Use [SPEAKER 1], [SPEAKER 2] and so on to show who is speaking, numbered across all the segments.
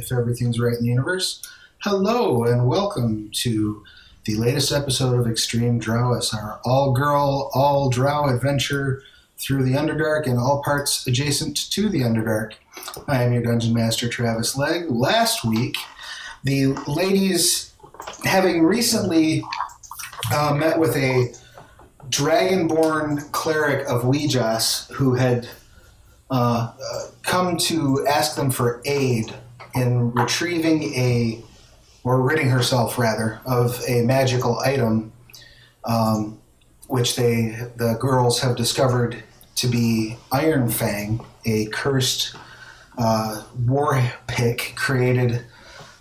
[SPEAKER 1] if, everything's right in the universe. Hello and welcome to the latest episode of Extreme Drowess, our all girl, all drow adventure through the Underdark and all parts adjacent to the Underdark. I am your Dungeon Master, Travis Legge. Last week, the ladies, having recently uh, met with a dragonborn cleric of Weejas who had uh, uh, come to ask them for aid in retrieving a, or ridding herself rather, of a magical item, um, which they, the girls, have discovered to be Iron Fang, a cursed uh, war pick created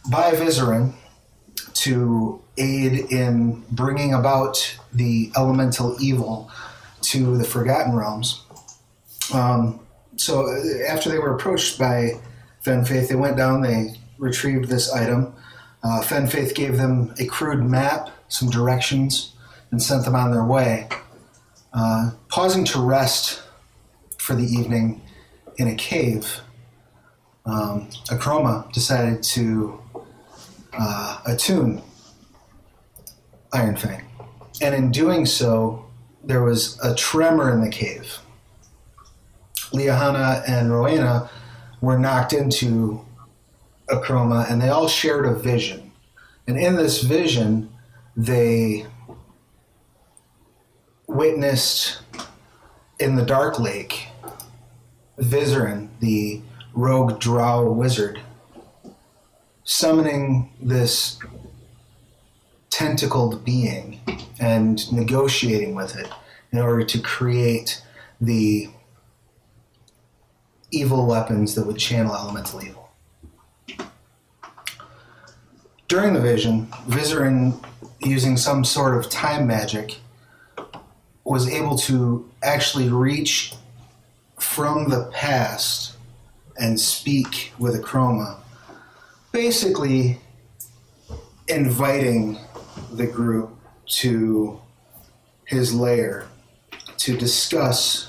[SPEAKER 1] by Vizeran to aid in bringing about the elemental evil to the Forgotten Realms. Um, so uh, after they were approached by Fen Faith, they went down, they retrieved this item. Uh, Fen Faith gave them a crude map, some directions, and sent them on their way. Uh, pausing to rest for the evening in a cave, um, Akroma decided to uh, attune Iron Fang. And in doing so, there was a tremor in the cave. Liahana and Rauvaena were knocked into Akroma, and they all shared a vision. And in this vision, they witnessed in the Dark Lake Vizeran, the rogue drow wizard, summoning this tentacled being and negotiating with it in order to create the evil weapons that would channel elemental evil. During the vision, Vizeran, using some sort of time magic, was able to actually reach from the past and speak with Akroma, basically inviting the group to his lair to discuss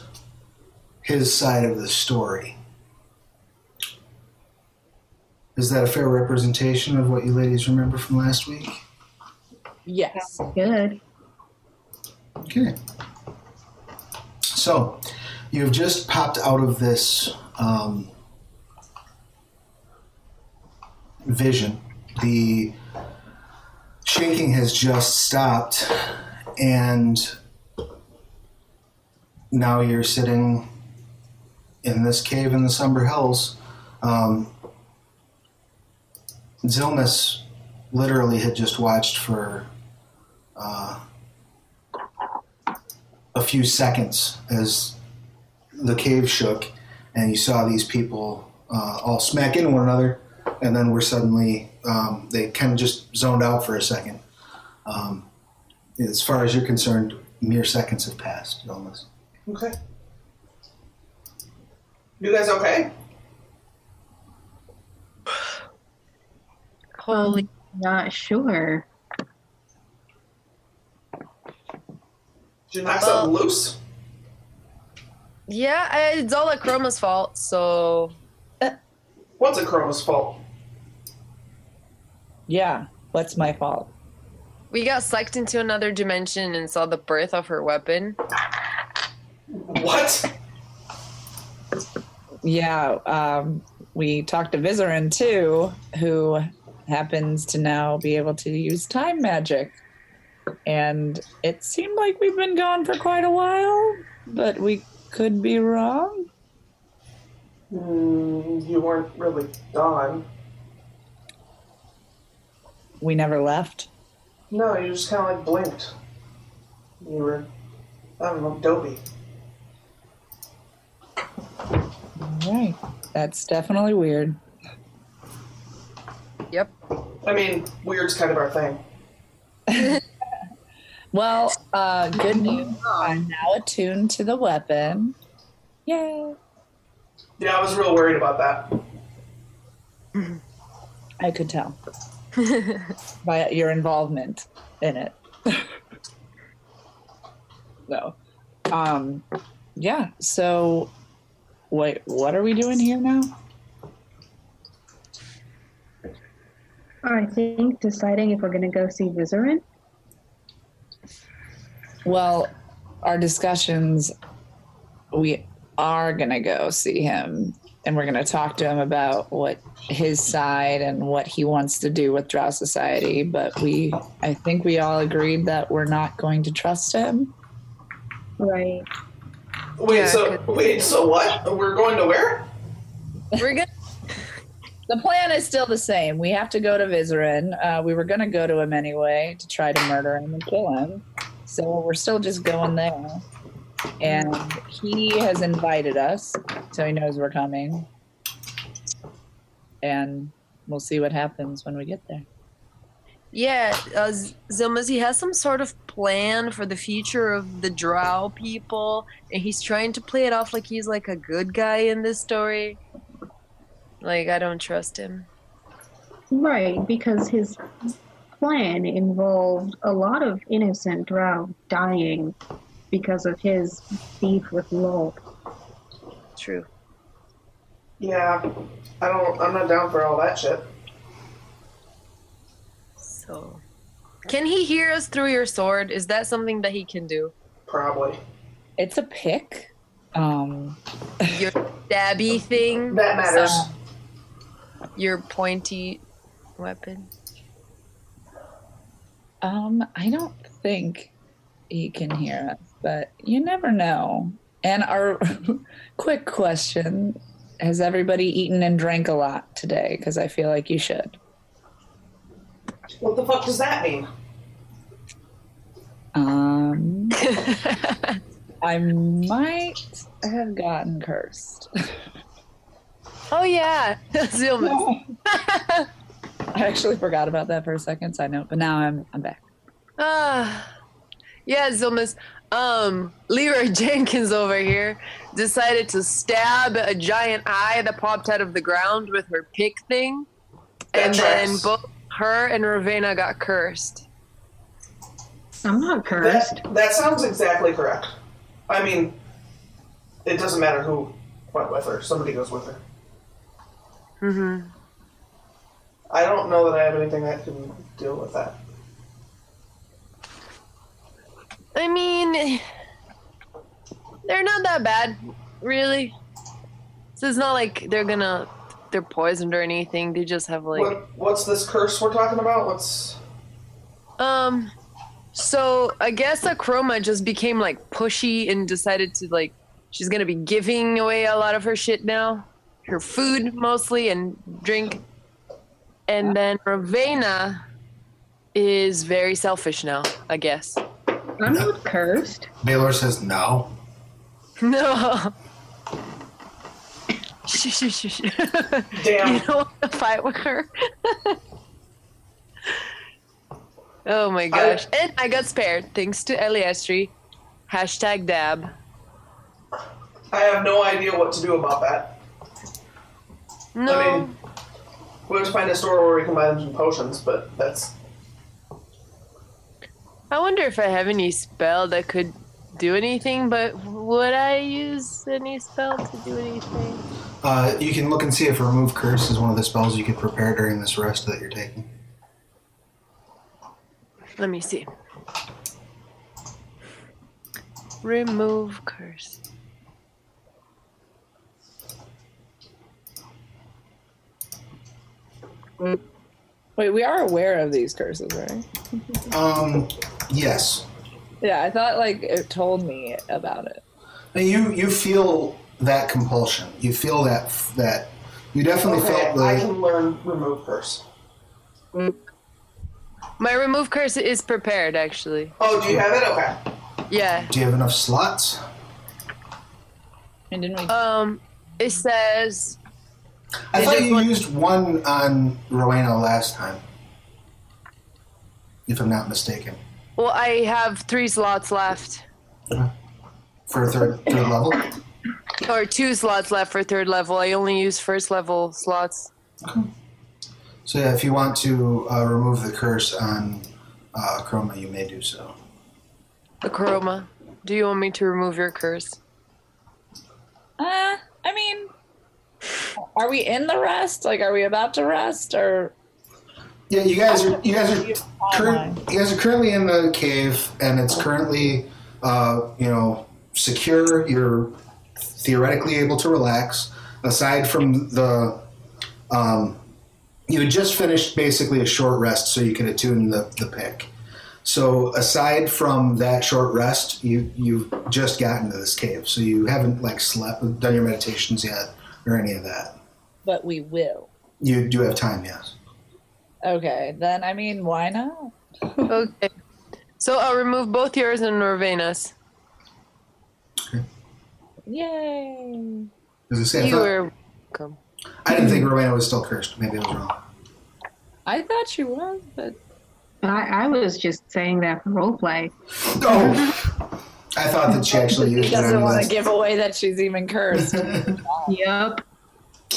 [SPEAKER 1] his side of the story. Is that a fair representation of what you ladies remember from last week?
[SPEAKER 2] Yes.
[SPEAKER 3] Good.
[SPEAKER 1] Okay. So, you've just popped out of this um, vision. The shaking has just stopped, and now you're sitting in this cave in the Sumber Hills. Um, literally had just watched for uh, a few seconds as the cave shook, and you saw these people uh, all smack into one another, and then were suddenly um, they kind of just zoned out for a second. Um, as far as you're concerned, mere seconds have passed, almost.
[SPEAKER 4] Okay. You guys okay?
[SPEAKER 3] Holy, not sure.
[SPEAKER 4] Did you knock
[SPEAKER 2] Well-
[SPEAKER 4] loose?
[SPEAKER 2] Yeah, I- it's all Chroma's fault, so
[SPEAKER 4] What's Akroma's fault?
[SPEAKER 5] Yeah, what's my fault?
[SPEAKER 2] we got sucked into another dimension and saw the birth of her weapon.
[SPEAKER 4] What?
[SPEAKER 5] Yeah, um, we talked to Vizeran too, who happens to now be able to use time magic. And it seemed like we've been gone for quite a while, but we could be wrong.
[SPEAKER 4] Mm, you weren't really gone.
[SPEAKER 5] We never left.
[SPEAKER 4] No, you just kind of like blinked. You were, I don't know, dopey.
[SPEAKER 5] All right, that's definitely weird.
[SPEAKER 2] Yep.
[SPEAKER 4] I mean, weird's kind of our thing.
[SPEAKER 5] Well, uh, good news. I'm now attuned to the weapon. Yay!
[SPEAKER 4] Yeah, I was real worried about that.
[SPEAKER 5] I could tell by your involvement in it. no. Um, yeah. So, wait, what are we doing here now?
[SPEAKER 3] I think deciding if we're going to go see Vizeran.
[SPEAKER 5] Well, our discussions, we are going to go see him and we're going to talk to him about what his side and what he wants to do with Drow Society. But we, I think we all agreed that we're not going to trust him.
[SPEAKER 3] Right.
[SPEAKER 4] Wait,
[SPEAKER 2] Yeah,
[SPEAKER 4] so wait, so what? We're going to where?
[SPEAKER 2] We're good.
[SPEAKER 5] The plan is still the same. We have to go to Vizeran. Uh, we were going to go to him anyway to try to murder him and kill him. So we're still just going there. And he has invited us, so he knows we're coming. And we'll see what happens when we get there.
[SPEAKER 2] Yeah, uh, Z- Xilmys, he has some sort of plan for the future of the Drow people, and he's trying to play it off like he's like a good guy in this story. Like, I don't trust him.
[SPEAKER 3] Right, because his plan involved a lot of innocent drow dying because of his beef with Lolth.
[SPEAKER 2] True.
[SPEAKER 4] Yeah, I don't. I'm not down for all that shit.
[SPEAKER 2] So, can he hear us through your sword? Is that something that he can do?
[SPEAKER 4] Probably.
[SPEAKER 5] It's a pick. Um,
[SPEAKER 2] Your stabby thing?
[SPEAKER 4] That matters.
[SPEAKER 2] So- your pointy weapon?
[SPEAKER 5] um, I don't think he can hear us, but you never know. And our quick question Has everybody eaten and drank a lot today? Because I feel like you should.
[SPEAKER 4] What the fuck does that mean?
[SPEAKER 5] Um, I might have gotten cursed.
[SPEAKER 2] oh, yeah. Xilmys.
[SPEAKER 5] I actually forgot about that for a second, side note, but now I'm I'm back.
[SPEAKER 2] Ah, yeah, Xilmys. Um, Leeroy Jenkins over here decided to stab a giant eye that popped out of the ground with her pick thing,
[SPEAKER 4] That
[SPEAKER 2] and then both her and Rauvaena got cursed.
[SPEAKER 3] I'm not cursed.
[SPEAKER 4] That that sounds exactly correct. I mean, it doesn't matter who went with her. Somebody goes with her.
[SPEAKER 2] Mm-hmm.
[SPEAKER 4] I don't know that I have anything that can deal with that.
[SPEAKER 2] I mean, they're not that bad, really. So it's not like they're gonna they're poisoned or anything. They just have like
[SPEAKER 4] what What's this curse we're talking about? What's
[SPEAKER 2] Um, so I guess Akroma just became like pushy and decided to like she's gonna be giving away a lot of her shit now, her food mostly and drink, and then Rauvaena is very selfish now. I guess.
[SPEAKER 3] I'm not cursed.
[SPEAKER 1] Baylor says no.
[SPEAKER 2] No. Shh, shh, shh, shh.
[SPEAKER 4] damn?
[SPEAKER 2] You don't want to fight with her. oh my gosh! and I got spared thanks to Eilistraee. Hashtag dab.
[SPEAKER 4] I have no idea what to do about that.
[SPEAKER 2] No.
[SPEAKER 4] I mean, we have to find a store where we can buy them some potions, but that's
[SPEAKER 2] I wonder if I have any spell that could do anything, but would I use any spell to do anything?
[SPEAKER 1] Uh, you can look and see if remove curse is one of the spells you could prepare during this rest that you're taking.
[SPEAKER 2] Let me see. Remove curse.
[SPEAKER 5] Wait, we are aware of these curses, right?
[SPEAKER 1] Um, yes.
[SPEAKER 5] Yeah, I thought like it told me about it.
[SPEAKER 1] You you feel that compulsion. You feel that that you definitely
[SPEAKER 4] okay.
[SPEAKER 1] felt the.
[SPEAKER 4] I can learn remove curse.
[SPEAKER 2] My remove curse is prepared, actually.
[SPEAKER 4] Oh, do you have it? Okay.
[SPEAKER 2] Yeah.
[SPEAKER 1] Do you have enough slots?
[SPEAKER 5] And didn't we?
[SPEAKER 2] Um, it says
[SPEAKER 1] I
[SPEAKER 2] They
[SPEAKER 1] thought you
[SPEAKER 2] want-
[SPEAKER 1] used one on Rauvaena last time. If I'm not mistaken.
[SPEAKER 2] Well, I have three slots left,
[SPEAKER 1] For a third third level?
[SPEAKER 2] Or two slots left for third level. I only use first level slots. Okay.
[SPEAKER 1] So yeah, if you want to uh, remove the curse on uh, Chroma, you may do so.
[SPEAKER 2] The chroma. Do you want me to remove your curse?
[SPEAKER 5] Uh, I mean, are we in the rest? Like, are we about to rest, or
[SPEAKER 1] Yeah, you guys are you guys are
[SPEAKER 5] Online.
[SPEAKER 1] current, you guys are currently in the cave, and it's currently uh, you know secure. You're theoretically able to relax. Aside from the, um, you had just finished basically a short rest, so you could attune the the pick. So aside from that short rest, you you've just gotten to this cave, so you haven't like slept, done your meditations yet, or any of that.
[SPEAKER 5] But we will.
[SPEAKER 1] You do have time, yes.
[SPEAKER 5] Okay, then I mean, why not?
[SPEAKER 2] Okay. So I'll remove both yours and Norvena's.
[SPEAKER 5] Yay!
[SPEAKER 1] As I say,
[SPEAKER 2] You
[SPEAKER 1] thought-
[SPEAKER 2] were welcome.
[SPEAKER 1] I didn't think Rauvaena was still cursed. Maybe I was wrong.
[SPEAKER 5] I thought she was, but
[SPEAKER 3] I, I was just saying that for roleplay.
[SPEAKER 1] Oh, I thought that she actually
[SPEAKER 5] she
[SPEAKER 1] used it
[SPEAKER 5] doesn't
[SPEAKER 1] on
[SPEAKER 5] want to give away that she's even cursed.
[SPEAKER 3] Yep.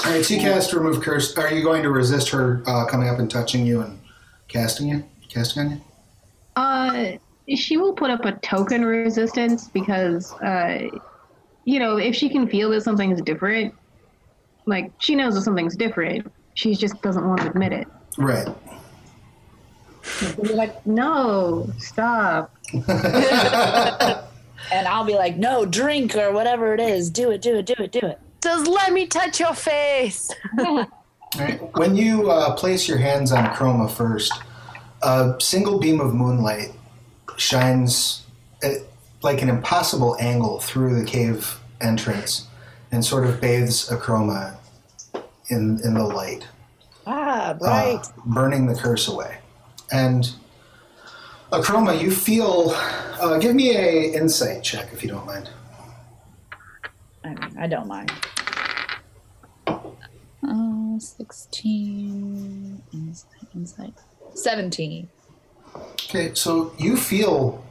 [SPEAKER 1] All right, so you cast remove curse. Are you going to resist her uh, coming up and touching you and casting you, casting on you?
[SPEAKER 3] Uh, she will put up a token resistance because, uh, you know, if she can feel that something's different, like she knows that something's different, she just doesn't want to admit it.
[SPEAKER 1] Right.
[SPEAKER 3] She'll be like, no, stop.
[SPEAKER 5] and I'll be like, no, drink or whatever it is. Do it, do it, do it, do it.
[SPEAKER 2] Says, let me touch your face.
[SPEAKER 1] All right. When you uh, place your hands on Chroma first, a single beam of moonlight shines at, like an impossible angle through the cave entrance and sort of bathes Akroma in in the light.
[SPEAKER 5] Ah,
[SPEAKER 1] uh,
[SPEAKER 5] right.
[SPEAKER 1] burning the curse away. And Akroma, you feel. Uh, give me a insight check if you don't mind.
[SPEAKER 5] I mean, I don't mind. Uh, 16. Insight, insight. 17.
[SPEAKER 1] Okay, so you feel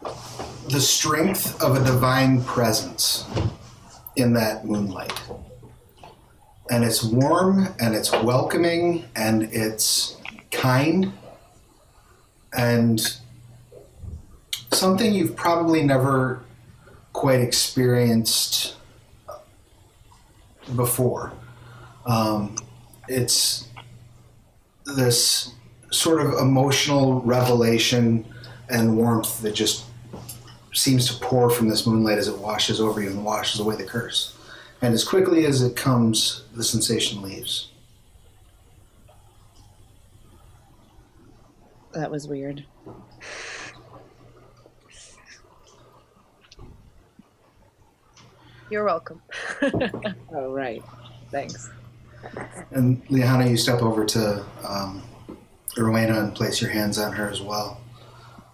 [SPEAKER 1] the strength of a divine presence in that moonlight. And it's warm and it's welcoming and it's kind and something you've probably never quite experienced before. Um, it's this sort of emotional revelation and warmth that just seems to pour from this moonlight as it washes over you and washes away the curse. And as quickly as it comes, the sensation leaves.
[SPEAKER 5] That was weird.
[SPEAKER 2] You're welcome.
[SPEAKER 5] Oh, right. Thanks.
[SPEAKER 1] And Liahana, you step over to um, Rauvaena and place your hands on her as well.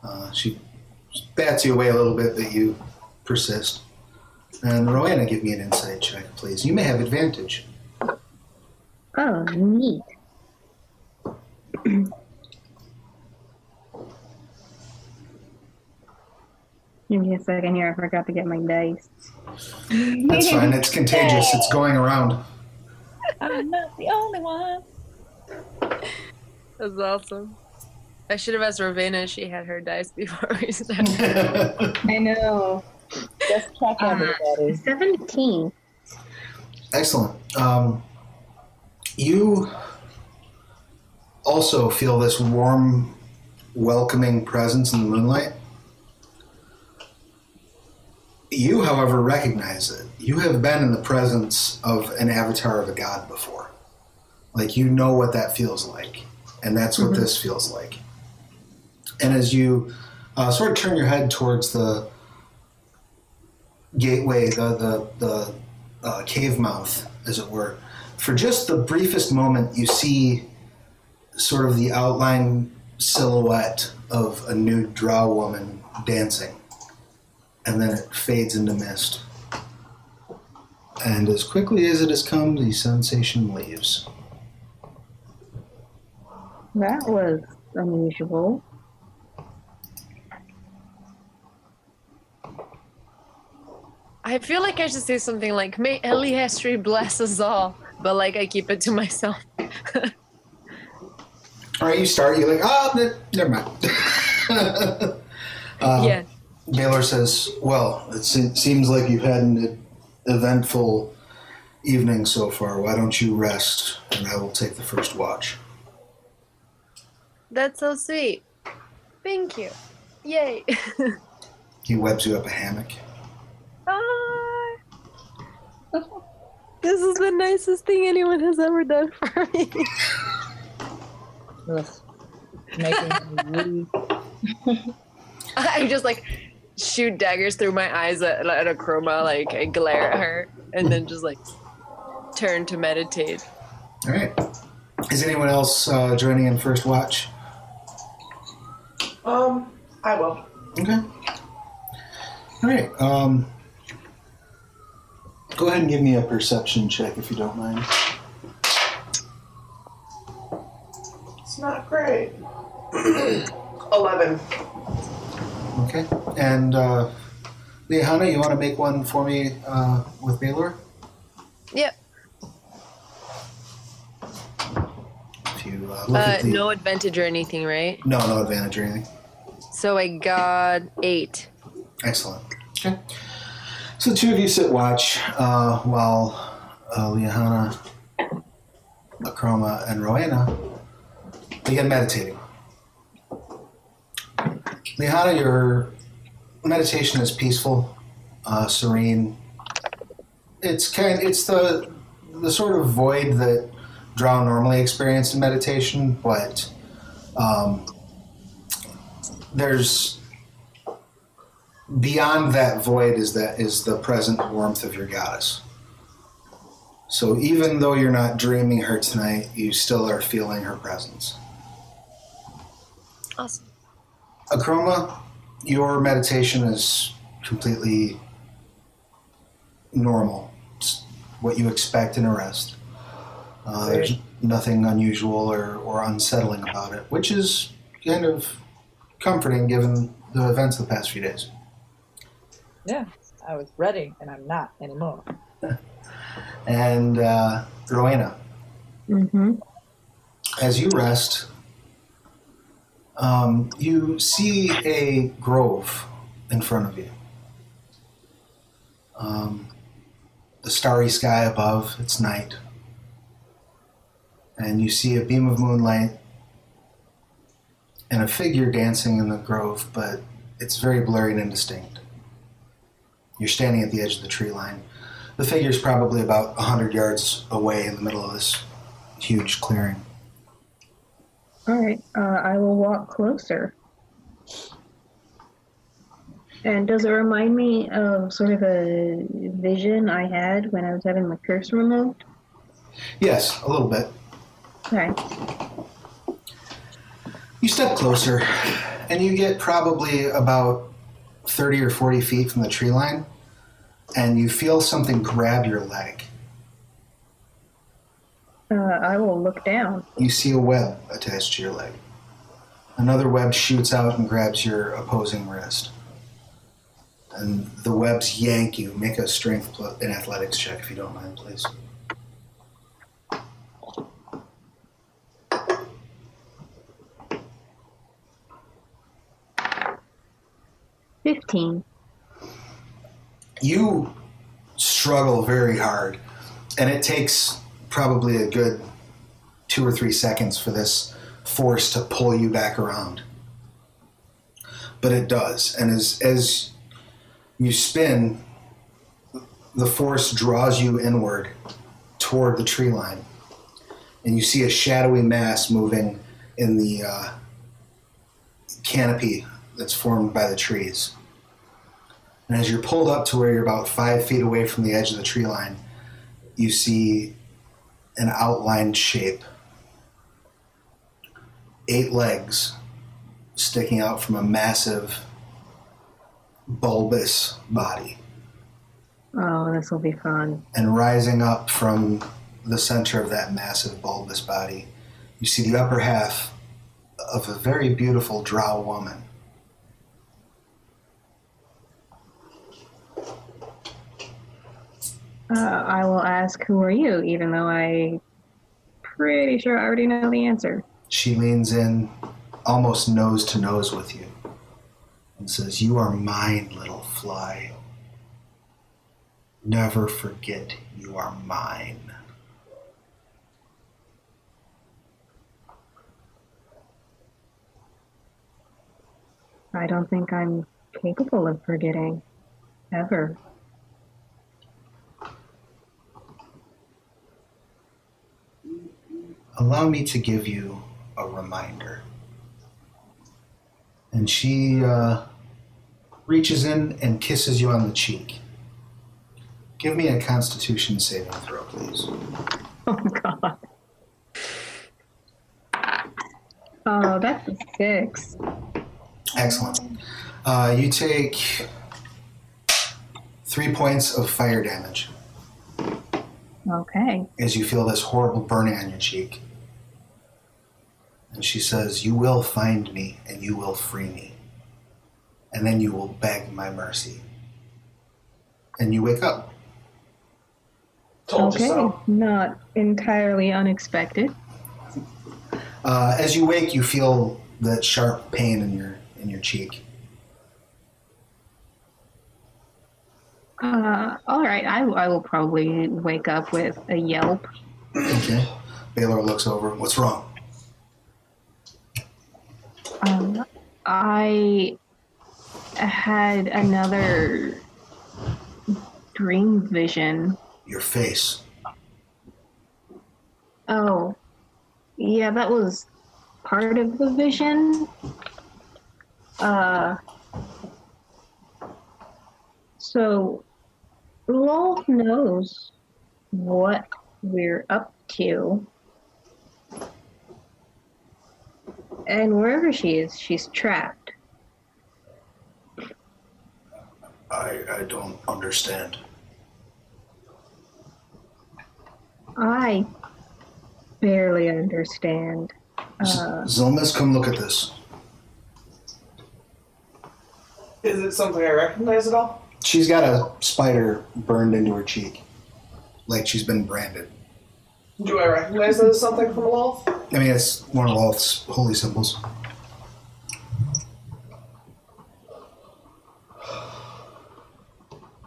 [SPEAKER 1] Uh, she bats you away a little bit, but you persist. And Rauvaena, give me an insight check, please. You may have advantage.
[SPEAKER 3] Oh, neat. Give me a second here. I forgot to get my dice.
[SPEAKER 1] That's fine. It's contagious. It's going around.
[SPEAKER 5] I'm not the only one.
[SPEAKER 2] That's awesome. I should have asked Rauvaena if she had her dice before we started.
[SPEAKER 3] I know.
[SPEAKER 5] Just check everybody.
[SPEAKER 3] 17.
[SPEAKER 1] Excellent. Um, you also feel this warm, welcoming presence in the moonlight. You, however, recognize it. You have been in the presence of an avatar of a god before. Like, you know what that feels like. And that's what this feels like. And as you uh, sort of turn your head towards the gateway, the, the, the uh, cave mouth, as it were. For just the briefest moment, you see sort of the outline silhouette of a nude drow woman dancing, and then it fades into mist. And as quickly as it has come, the sensation leaves.
[SPEAKER 3] That was unusual.
[SPEAKER 2] I feel like I should say something like, May Eilistraee bless us all, but like I keep it to myself.
[SPEAKER 1] All right, you start. You're like, ah, ne- never mind. Uh,
[SPEAKER 2] yeah.
[SPEAKER 1] Baylor says, "Well, it se- seems like you've had an eventful evening so far. Why don't you rest and I will take the first watch?
[SPEAKER 2] That's so sweet. Thank you. Yay.
[SPEAKER 1] He webs you up a hammock.
[SPEAKER 2] Ah. this is the nicest thing anyone has ever done for me.
[SPEAKER 5] Ugh. Making me.
[SPEAKER 2] I just like shoot daggers through my eyes at, at Akroma, like I glare at her, and then just like turn to meditate.
[SPEAKER 1] All right. Is anyone else uh, joining in first watch?
[SPEAKER 4] Um, I will.
[SPEAKER 1] Okay. All right. Um, go ahead and give me a perception check if you don't mind.
[SPEAKER 4] It's not great. Eleven.
[SPEAKER 1] Okay. And uh, Liahana, you want to make one for me uh, with Baylor?
[SPEAKER 2] Yep.
[SPEAKER 1] If you uh, look
[SPEAKER 2] Uh,
[SPEAKER 1] at the
[SPEAKER 2] no advantage or anything, right?
[SPEAKER 1] no no advantage or anything.
[SPEAKER 2] So I got eight.
[SPEAKER 1] Excellent. Okay. So two of you sit watch uh, while uh, Liahana, Akroma, and Rauvaena begin meditating. Liahana, your meditation is peaceful, uh, serene. It's kind. It's the the sort of void that Drow normally experience in meditation, but um, there's beyond that void is that is the present warmth of your goddess. So even though you're not dreaming her tonight, you still are feeling her presence.
[SPEAKER 2] Awesome.
[SPEAKER 1] Akroma, your meditation is completely normal. It's what you expect in a rest. Uh, there's nothing unusual or, or unsettling about it, which is kind of comforting given the events of the past few days.
[SPEAKER 5] Yeah, I was ready, and I'm not anymore.
[SPEAKER 1] And uh, Rauvaena,
[SPEAKER 3] Mm-hmm.
[SPEAKER 1] as you rest, um, you see a grove in front of you. Um, the starry sky above, it's night. And you see a beam of moonlight and a figure dancing in the grove, but it's very blurry and indistinct. You're standing at the edge of the tree line. The figure's probably about 100 yards away in the middle of this huge clearing.
[SPEAKER 3] All right. Uh, I will walk closer. And does it remind me of sort of a vision I had when I was having my curse removed?
[SPEAKER 1] Yes, a little bit.
[SPEAKER 3] Okay.
[SPEAKER 1] You step closer, and you get probably about 30 or 40 feet from the tree line, and you feel something grab your leg.
[SPEAKER 3] Uh, I will look down.
[SPEAKER 1] You see a web attached to your leg. Another web shoots out and grabs your opposing wrist. And the webs yank you. Make a strength pl- and athletics check if you don't mind, please.
[SPEAKER 3] Fifteen.
[SPEAKER 1] you struggle very hard, and it takes probably a good two or three seconds for this force to pull you back around. But it does, and as as you spin, the force draws you inward toward the tree line, and you see a shadowy mass moving in the uh, canopy that's formed by the trees. And as you're pulled up to where you're about five feet away from the edge of the tree line, you see an outlined shape. Eight legs sticking out from a massive, bulbous body.
[SPEAKER 3] Oh, this will be fun.
[SPEAKER 1] And rising up from the center of that massive, bulbous body, you see the upper half of a very beautiful drow woman.
[SPEAKER 3] Uh, I will ask, "Who are you?" Even though I'm pretty sure I already know the answer.
[SPEAKER 1] She leans in almost nose to nose with you and says, You are mine, little fly. Never forget you are mine.
[SPEAKER 3] I don't think I'm capable of forgetting. Ever.
[SPEAKER 1] Allow me to give you a reminder. And she uh, reaches in and kisses you on the cheek. Give me a constitution saving throw, please.
[SPEAKER 3] Oh god. Oh, that's a six.
[SPEAKER 1] Excellent. Uh, you take three points of fire damage
[SPEAKER 3] Okay.
[SPEAKER 1] as you feel this horrible burning on your cheek. And she says, You will find me and you will free me. And then you will beg my mercy. And you wake up.
[SPEAKER 4] Told
[SPEAKER 3] okay.
[SPEAKER 4] you so.
[SPEAKER 3] Not entirely unexpected.
[SPEAKER 1] Uh, as you wake, you feel that sharp pain in your in your cheek.
[SPEAKER 3] Uh, all right. I, I will probably wake up with a yelp.
[SPEAKER 1] Okay. Baylor looks over. What's wrong?
[SPEAKER 3] Um, I had another dream vision.
[SPEAKER 1] Your face.
[SPEAKER 3] Oh, yeah, that was part of the vision. Uh, so Lolth knows what we're up to. And wherever she is, she's trapped.
[SPEAKER 1] I I don't understand.
[SPEAKER 3] I barely understand. Uh,
[SPEAKER 1] Xilmys, come look at this.
[SPEAKER 4] Is it something I recognize at all?
[SPEAKER 1] She's got a spider burned into her cheek, like she's been branded.
[SPEAKER 4] Do I recognize that as something from Lolth?
[SPEAKER 1] I mean, it's one of Lolth's holy symbols.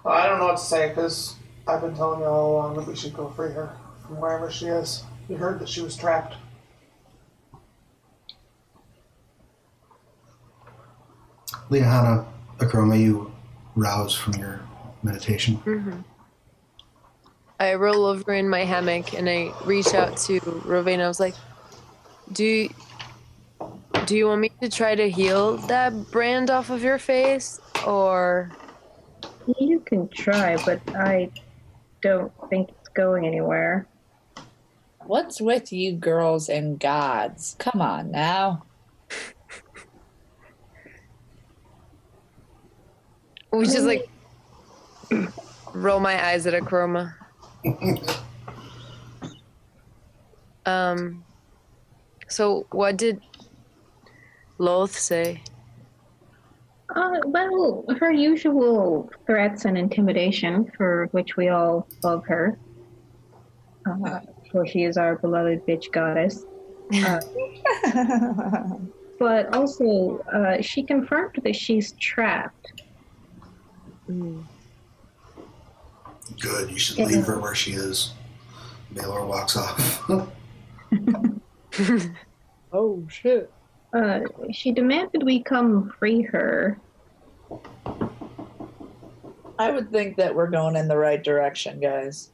[SPEAKER 4] I don't know what to say because I've been telling you all along that we should go free her from wherever she is. We heard that she was trapped.
[SPEAKER 1] Liahana, Akroma, you rouse from your meditation.
[SPEAKER 2] Mm-hmm. I roll over in my hammock and I reach out to Rauvaena. I was like, "Do do you want me to try to heal that brand off of your face, or
[SPEAKER 3] you can try, but I don't think it's going anywhere.
[SPEAKER 5] What's with you girls and gods? Come on now.
[SPEAKER 2] We just like roll my eyes at Akroma?" Um. So what did Lolth say?
[SPEAKER 3] Uh, well, her usual threats and intimidation, for which we all love her, uh, for she is our beloved bitch goddess. Uh, but also, uh, she confirmed that she's trapped.
[SPEAKER 2] Mm.
[SPEAKER 1] Good, you should leave her where she is. Baylor walks off.
[SPEAKER 5] oh shit.
[SPEAKER 3] Uh, she demanded we come free her.
[SPEAKER 5] I would think that we're going in the right direction, guys.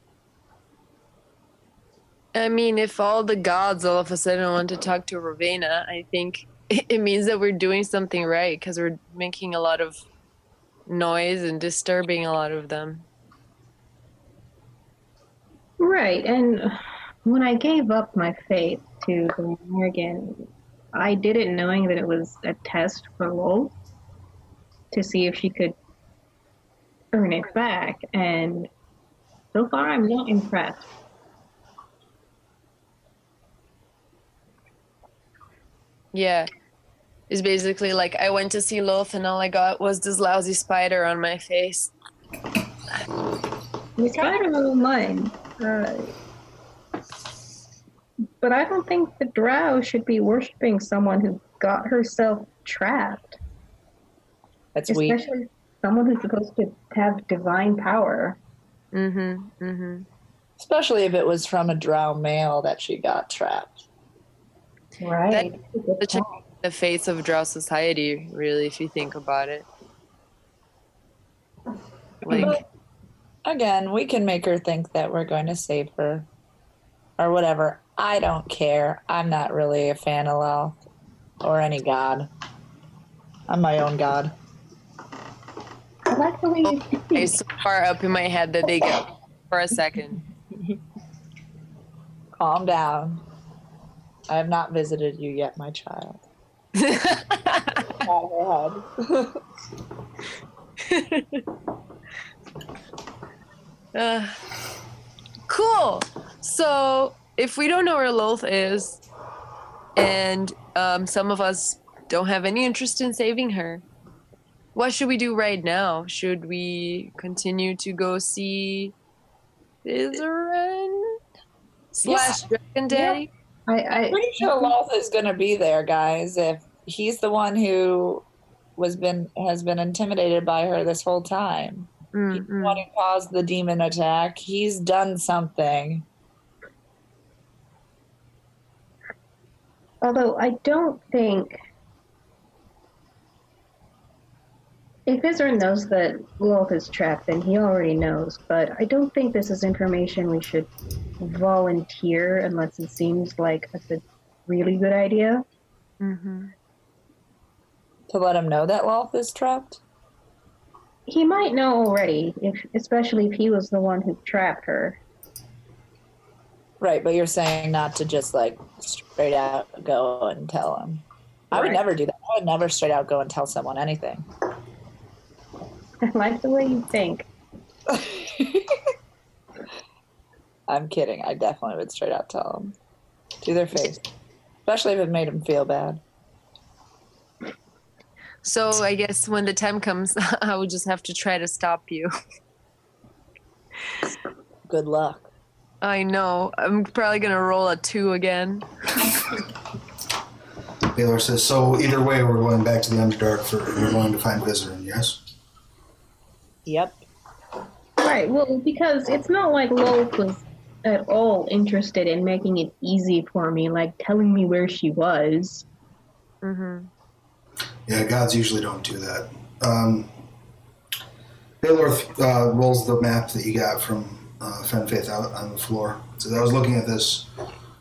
[SPEAKER 2] I mean, if all the gods all of a sudden want to talk to Rauvaena, I think it means that we're doing something right because we're making a lot of noise and disturbing a lot of them.
[SPEAKER 3] Right, and when I gave up my faith to the Morgan, I did it knowing that it was a test for Lowell to see if she could earn it back, and so far I'm not impressed.
[SPEAKER 2] Yeah. It's basically like I went to see Lolth and all I got was this lousy spider on my face.
[SPEAKER 3] The spider will mind, uh, but I don't think the drow should be worshiping someone who got herself trapped.
[SPEAKER 5] That's weak.
[SPEAKER 3] especially someone who's supposed to have divine power.
[SPEAKER 2] Mm-hmm. Mm-hmm.
[SPEAKER 5] Especially if it was from a drow male that she got trapped.
[SPEAKER 3] Right.
[SPEAKER 2] Such a, the face of drow society, really, if you think about it. Like,
[SPEAKER 5] But again, we can make her think that we're going to save her or whatever. I don't care. I'm not really a fan of Lolth or any god. I'm my own god.
[SPEAKER 3] I like the way you
[SPEAKER 2] it's so far up in my head that they get for a second.
[SPEAKER 5] Calm down. I have not visited you yet, my child. Pat her head.
[SPEAKER 2] Uh, cool. So, if we don't know where Lolth is, and um, some of us don't have any interest in saving her, what should we do right now? Should we continue to go see Vizeran slash Dragon Daddy?
[SPEAKER 3] I, I
[SPEAKER 5] Pretty sure Lolth is going to be there, guys. If he's the one who was been has been intimidated by her this whole time, he's the one who caused the demon attack. He's done something.
[SPEAKER 3] Although I don't think if Izzer knows that Lilith is trapped, then he already knows. But I don't think this is information we should volunteer unless it seems like it's a really good idea.
[SPEAKER 2] Mhm.
[SPEAKER 5] To let him know that Lolth is trapped.
[SPEAKER 3] He might know already, if especially if he was the one who trapped her.
[SPEAKER 5] Right, but you're saying not to just like straight out go and tell him. I would never do that. I would never straight out go and tell someone anything.
[SPEAKER 3] I like the way you think.
[SPEAKER 5] I'm kidding. I definitely would straight out tell them to their face, especially if it made them feel bad.
[SPEAKER 2] So, I guess when the time comes, I would just have to try to stop you.
[SPEAKER 5] Good luck.
[SPEAKER 2] I know. I'm probably gonna roll a two again.
[SPEAKER 1] Baylor says, so either way, we're going back to the Underdark for, we're going to find Vizeran, yes?
[SPEAKER 5] Yep.
[SPEAKER 3] Right, well, because it's not like Lilith was at all interested in making it easy for me, like telling me where she was.
[SPEAKER 2] Mm-hmm.
[SPEAKER 1] Yeah, gods usually don't do that. Um, Baylor uh, rolls the map that you got from uh, Fen Faith out on the floor. So I was looking at this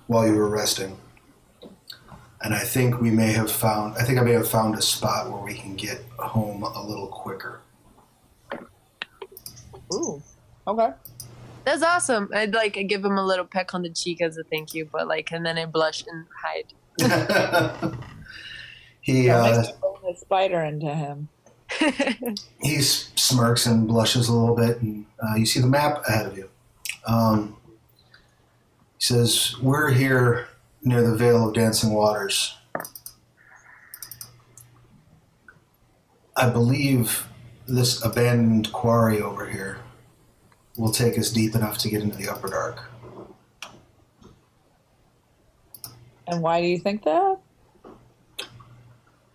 [SPEAKER 1] while you were resting. And I think we may have found, I think I may have found a spot where we can get home a little quicker.
[SPEAKER 5] Ooh. Okay.
[SPEAKER 2] That's awesome. I'd like to give him a little peck on the cheek as a thank you, but like, and then I blush and hide.
[SPEAKER 1] he
[SPEAKER 5] That
[SPEAKER 1] uh,
[SPEAKER 5] makes me bring the spider into him.
[SPEAKER 1] he smirks and blushes a little bit, and uh, you see the map ahead of you. Um, he says, "We're here near the Vale of Dancing Waters. I believe this abandoned quarry over here will take us deep enough to get into the Upper Dark.
[SPEAKER 5] And why do you think that?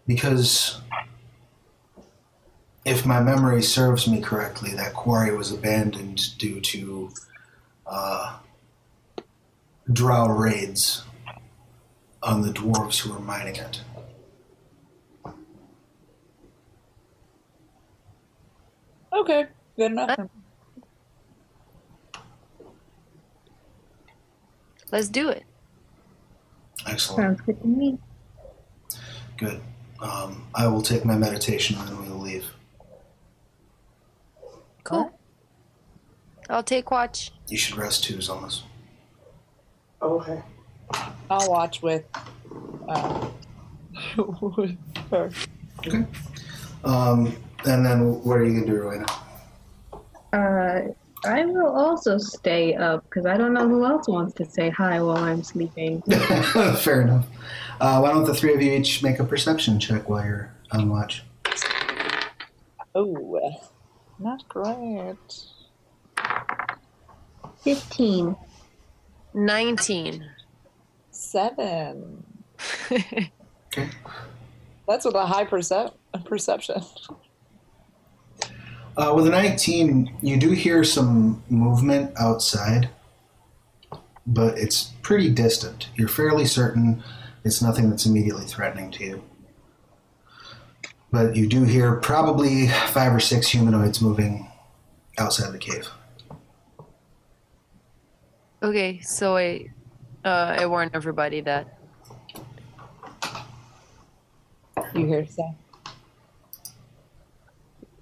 [SPEAKER 1] Because if my memory serves me correctly, that quarry was abandoned due to uh, drow raids on the dwarves who were mining it.
[SPEAKER 5] Okay. Good enough.
[SPEAKER 2] Let's do it.
[SPEAKER 1] Excellent.
[SPEAKER 3] Sounds good to me.
[SPEAKER 1] Good. Um, I will take my meditation and then we will leave.
[SPEAKER 2] Cool. I'll take watch.
[SPEAKER 1] You should rest too, Zonas.
[SPEAKER 4] Oh, okay.
[SPEAKER 5] I'll watch with. Uh, with her.
[SPEAKER 1] Okay. Um, and then what are you going to do, Rauvaena?
[SPEAKER 3] Uh, I will also stay up because I don't know who else wants to say hi while I'm sleeping.
[SPEAKER 1] Fair enough. Uh, why don't the three of you each make a perception check while you're on watch?
[SPEAKER 5] Oh, not great.
[SPEAKER 3] 15.
[SPEAKER 2] 19.
[SPEAKER 5] Seven.
[SPEAKER 1] Okay.
[SPEAKER 5] That's with a high percep- perception.
[SPEAKER 1] Uh, with a 19, you do hear some movement outside, but it's pretty distant. You're fairly certain it's nothing that's immediately threatening to you. But you do hear probably five or six humanoids moving outside the cave.
[SPEAKER 2] Okay, so I, uh, I warn everybody that.
[SPEAKER 5] You hear so?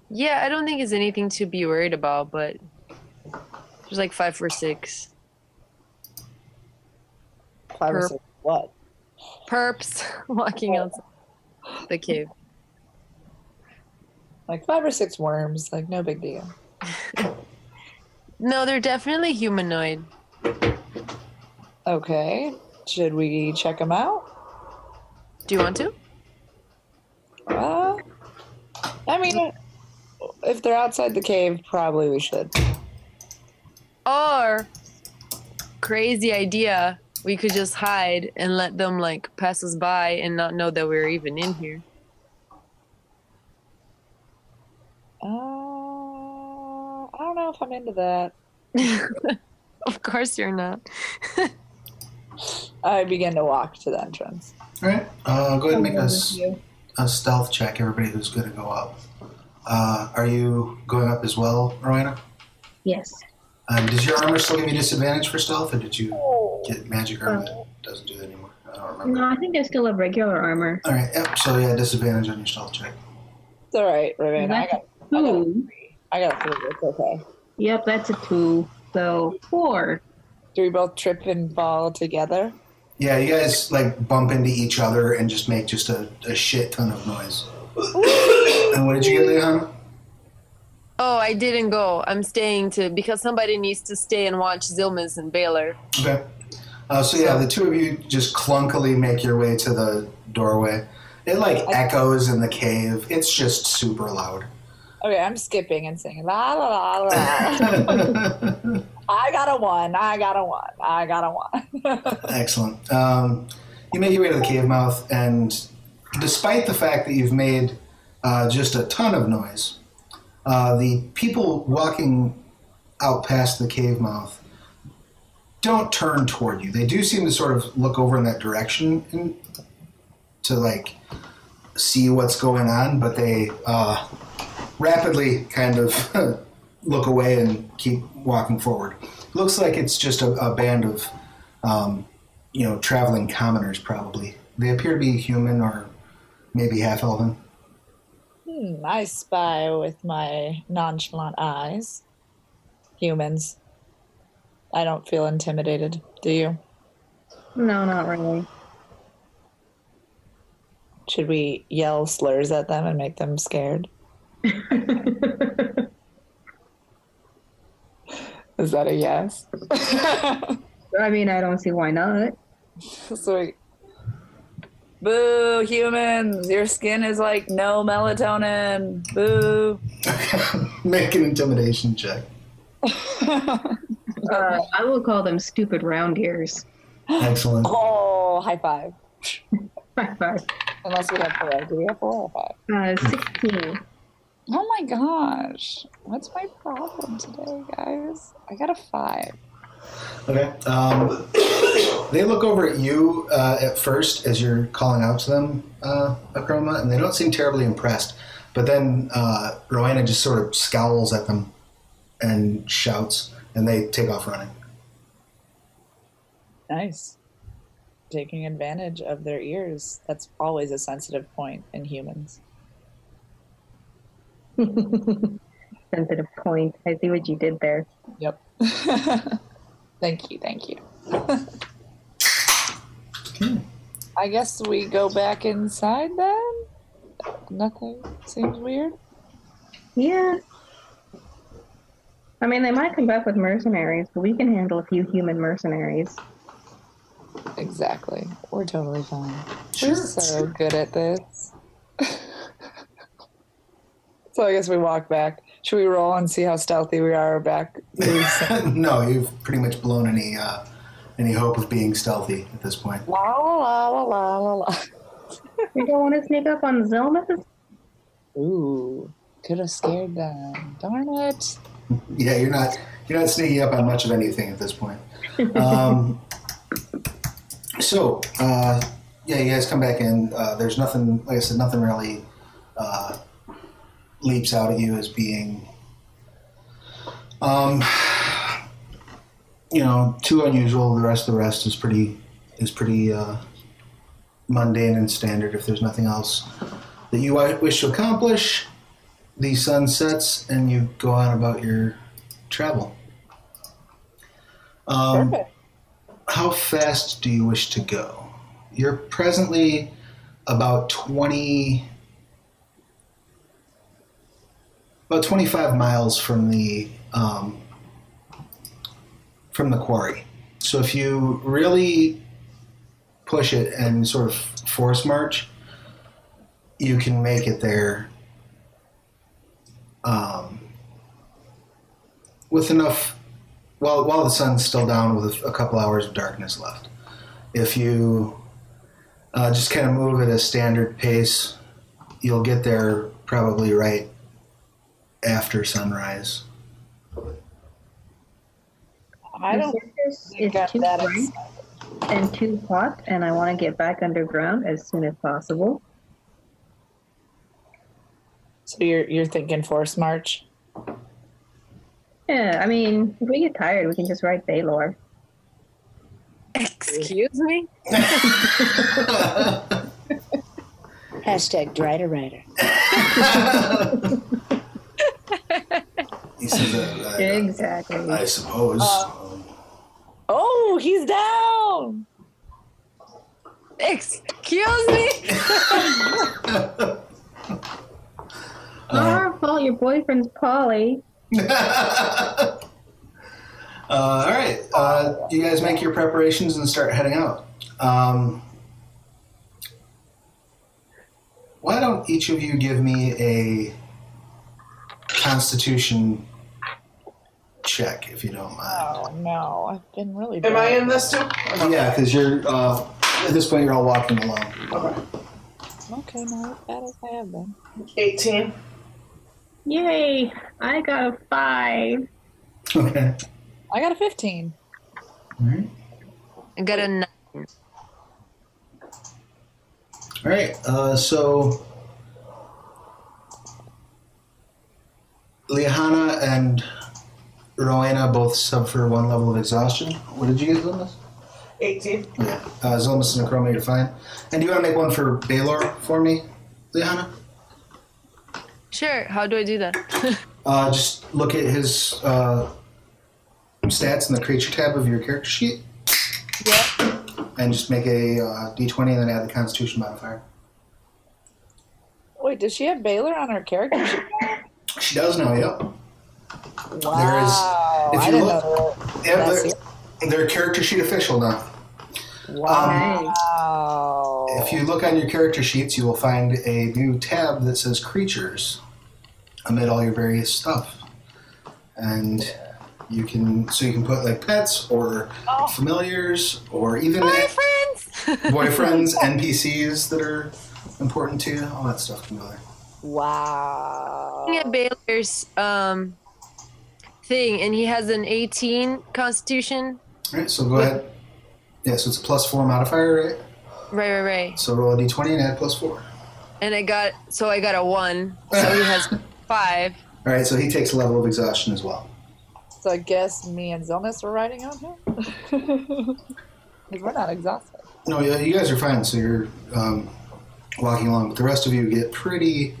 [SPEAKER 2] Yeah, I don't think it's anything to be worried about, but there's like five or six
[SPEAKER 5] Five or six what?
[SPEAKER 2] perps walking outside the cave.
[SPEAKER 5] Like five or six worms. Like no big deal.
[SPEAKER 2] No, they're definitely humanoid.
[SPEAKER 5] Okay. Should we check them out?
[SPEAKER 2] Do you want to?
[SPEAKER 5] Uh, I mean, if they're outside the cave, probably we should.
[SPEAKER 2] Or crazy idea, we could just hide and let them like pass us by and not know that we're even in here.
[SPEAKER 5] Uh, I don't know if I'm into that.
[SPEAKER 2] of course you're not.
[SPEAKER 5] I begin to walk to the entrance.
[SPEAKER 1] All right, uh, go ahead and make a stealth check, everybody who's going to go up. Uh, are you going up as well, Rauvaena?
[SPEAKER 3] Yes.
[SPEAKER 1] Um, does your armor still give you disadvantage for stealth, or did you get magic armor that doesn't do that anymore? I don't remember.
[SPEAKER 3] No, I think I still have regular armor.
[SPEAKER 1] All right, yep. So yeah, disadvantage on your stealth check.
[SPEAKER 5] It's all right, Raven. I got, I got
[SPEAKER 3] Two.
[SPEAKER 5] three. I got three. It's okay.
[SPEAKER 3] Yep, that's a two. So four.
[SPEAKER 5] Do we both trip and fall together?
[SPEAKER 1] Yeah, you guys like bump into each other and just make just a, a shit ton of noise. and what did you get, Leon?
[SPEAKER 2] Oh, I didn't go. I'm staying to because somebody needs to stay and watch Xilmys and Baylor.
[SPEAKER 1] Okay. Uh, so yeah, the two of you just clunkily make your way to the doorway. It like echoes in the cave. It's just super loud.
[SPEAKER 5] Okay, I'm skipping and singing la la la la. I got a one. I got a one. I got a one.
[SPEAKER 1] Excellent. Um, you make your way to the cave mouth, and despite the fact that you've made uh, just a ton of noise, uh, the people walking out past the cave mouth don't turn toward you. They do seem to sort of look over in that direction and to like see what's going on, but they uh, rapidly kind of look away and keep walking forward. Looks like it's just a, a band of um, you know, traveling commoners probably. They appear to be human or maybe half elven.
[SPEAKER 5] Hmm, I spy with my nonchalant eyes. Humans. I don't feel intimidated. Do you?
[SPEAKER 3] No, not really.
[SPEAKER 5] Should we yell slurs at them and make them scared? Is that a yes?
[SPEAKER 3] I mean, I don't see why not.
[SPEAKER 5] Sweet. Boo, humans! Your skin is like no melatonin. Boo.
[SPEAKER 1] Make an intimidation check.
[SPEAKER 3] Uh, I will call them stupid round ears.
[SPEAKER 1] Excellent.
[SPEAKER 5] Oh, high five.
[SPEAKER 3] High five.
[SPEAKER 5] Unless we have four. Do we have four or five?
[SPEAKER 3] Uh, 16.
[SPEAKER 5] Oh my gosh. What's my problem today, guys? I got a five.
[SPEAKER 1] Okay. Um, they look over at you uh, at first as you're calling out to them, uh, Akroma, and they don't seem terribly impressed. But then uh, Rauvaena just sort of scowls at them and shouts, and they take off running.
[SPEAKER 5] Nice. Taking advantage of their ears. That's always a sensitive point in humans.
[SPEAKER 3] Sensitive point. I see what you did there.
[SPEAKER 5] Yep. thank you, thank you. I guess we go back inside then? Nothing seems weird.
[SPEAKER 3] Yeah. I mean, they might come back with mercenaries, but we can handle a few human mercenaries.
[SPEAKER 5] Exactly. We're totally fine.
[SPEAKER 1] Sure.
[SPEAKER 5] We're so good at this. so I guess we walk back. Should we roll and see how stealthy we are back?
[SPEAKER 1] no, you've pretty much blown any uh, any hope of being stealthy at this point.
[SPEAKER 5] La la la la la la.
[SPEAKER 3] You don't want to sneak up on Xilmys?
[SPEAKER 5] Ooh. could have scared them. Darn it.
[SPEAKER 1] Yeah, you're not you're not sneaking up on much of anything at this point. Um, so uh, yeah, you guys come back in. Uh, there's nothing. Like I said, nothing really uh, leaps out at you as being, um, you know, too unusual. The rest of the rest is pretty is pretty uh, mundane and standard. If there's nothing else that you wish to accomplish, the sun sets and you go on about your travel. Um,
[SPEAKER 5] Perfect.
[SPEAKER 1] how fast do you wish to go? You're presently about 20 about 25 miles from the um, from the quarry. So if you really push it and sort of force march, you can make it there um, with enough while while the sun's still down with a, couple hours of darkness left. If you uh, just kind of move at a standard pace, you'll get there probably right after sunrise.
[SPEAKER 5] I don't think
[SPEAKER 3] is too
[SPEAKER 5] that
[SPEAKER 3] bright and too hot, and I want to get back underground as soon as possible.
[SPEAKER 5] So you're you're thinking force march?
[SPEAKER 3] Yeah, I mean, if we get tired, we can just ride Baylor.
[SPEAKER 2] Excuse me?
[SPEAKER 6] Hashtag Drider Rider.
[SPEAKER 1] He says that, uh,
[SPEAKER 3] Exactly.
[SPEAKER 1] I suppose.
[SPEAKER 5] Oh, he's down.
[SPEAKER 2] Excuse me?
[SPEAKER 3] Not our fault. Your boyfriend's Polly.
[SPEAKER 1] uh, all right, uh, you guys make your preparations and start heading out. Um, why don't each of you give me a Constitution check, if you don't mind?
[SPEAKER 5] Oh no, I've been really. Bad.
[SPEAKER 4] Am I in this too?
[SPEAKER 1] Yeah, because you're uh, at this point you're all walking along.
[SPEAKER 4] Okay.
[SPEAKER 5] Okay, not as bad as I have been.
[SPEAKER 4] 18.
[SPEAKER 3] Yay! I got a five.
[SPEAKER 1] Okay.
[SPEAKER 5] I got a 15.
[SPEAKER 1] All right.
[SPEAKER 2] I got a nine.
[SPEAKER 1] All right. Uh, so, Liahana and Rauvaena both suffer one level of exhaustion. What did you get, Xilmys?
[SPEAKER 4] 18.
[SPEAKER 1] Yeah. Uh, Xilmys and Chroma, you're fine. And do you want to make one for Baylor for me, Liahana?
[SPEAKER 2] Sure. How do I do that?
[SPEAKER 1] Uh, just look at his uh, stats in the creature tab of your character sheet
[SPEAKER 2] yeah.
[SPEAKER 1] and just make a uh, d20 and then add the Constitution modifier.
[SPEAKER 5] Wait, does she have Baylor on her character sheet?
[SPEAKER 1] She does know, yep.
[SPEAKER 5] Wow.
[SPEAKER 1] if
[SPEAKER 5] I
[SPEAKER 1] you
[SPEAKER 5] didn't
[SPEAKER 1] look-
[SPEAKER 5] know that.
[SPEAKER 1] Yeah, they're, they're character sheet official now.
[SPEAKER 5] Wow.
[SPEAKER 1] If you look on your character sheets, you will find a new tab that says creatures amid all your various stuff. And you can, so you can put like pets or
[SPEAKER 5] Oh.
[SPEAKER 1] familiars or even
[SPEAKER 2] Boyfriends!
[SPEAKER 1] boyfriends, NPCs that are important to you, all that stuff can go there.
[SPEAKER 5] Wow.
[SPEAKER 2] Looking at Baylor's um, thing, and he has an 18 constitution.
[SPEAKER 1] All right, so go ahead. Yeah, so it's a plus four modifier, right?
[SPEAKER 2] Right, right, right.
[SPEAKER 1] So roll a d20 and add plus four.
[SPEAKER 2] And I got, so I got a one. So he has five.
[SPEAKER 1] All right, so he takes a level of exhaustion as well.
[SPEAKER 5] So I guess me and Xilmys are riding on him? Because we're not exhausted.
[SPEAKER 1] No, yeah, you guys are fine. So you're um, walking along, but the rest of you get pretty,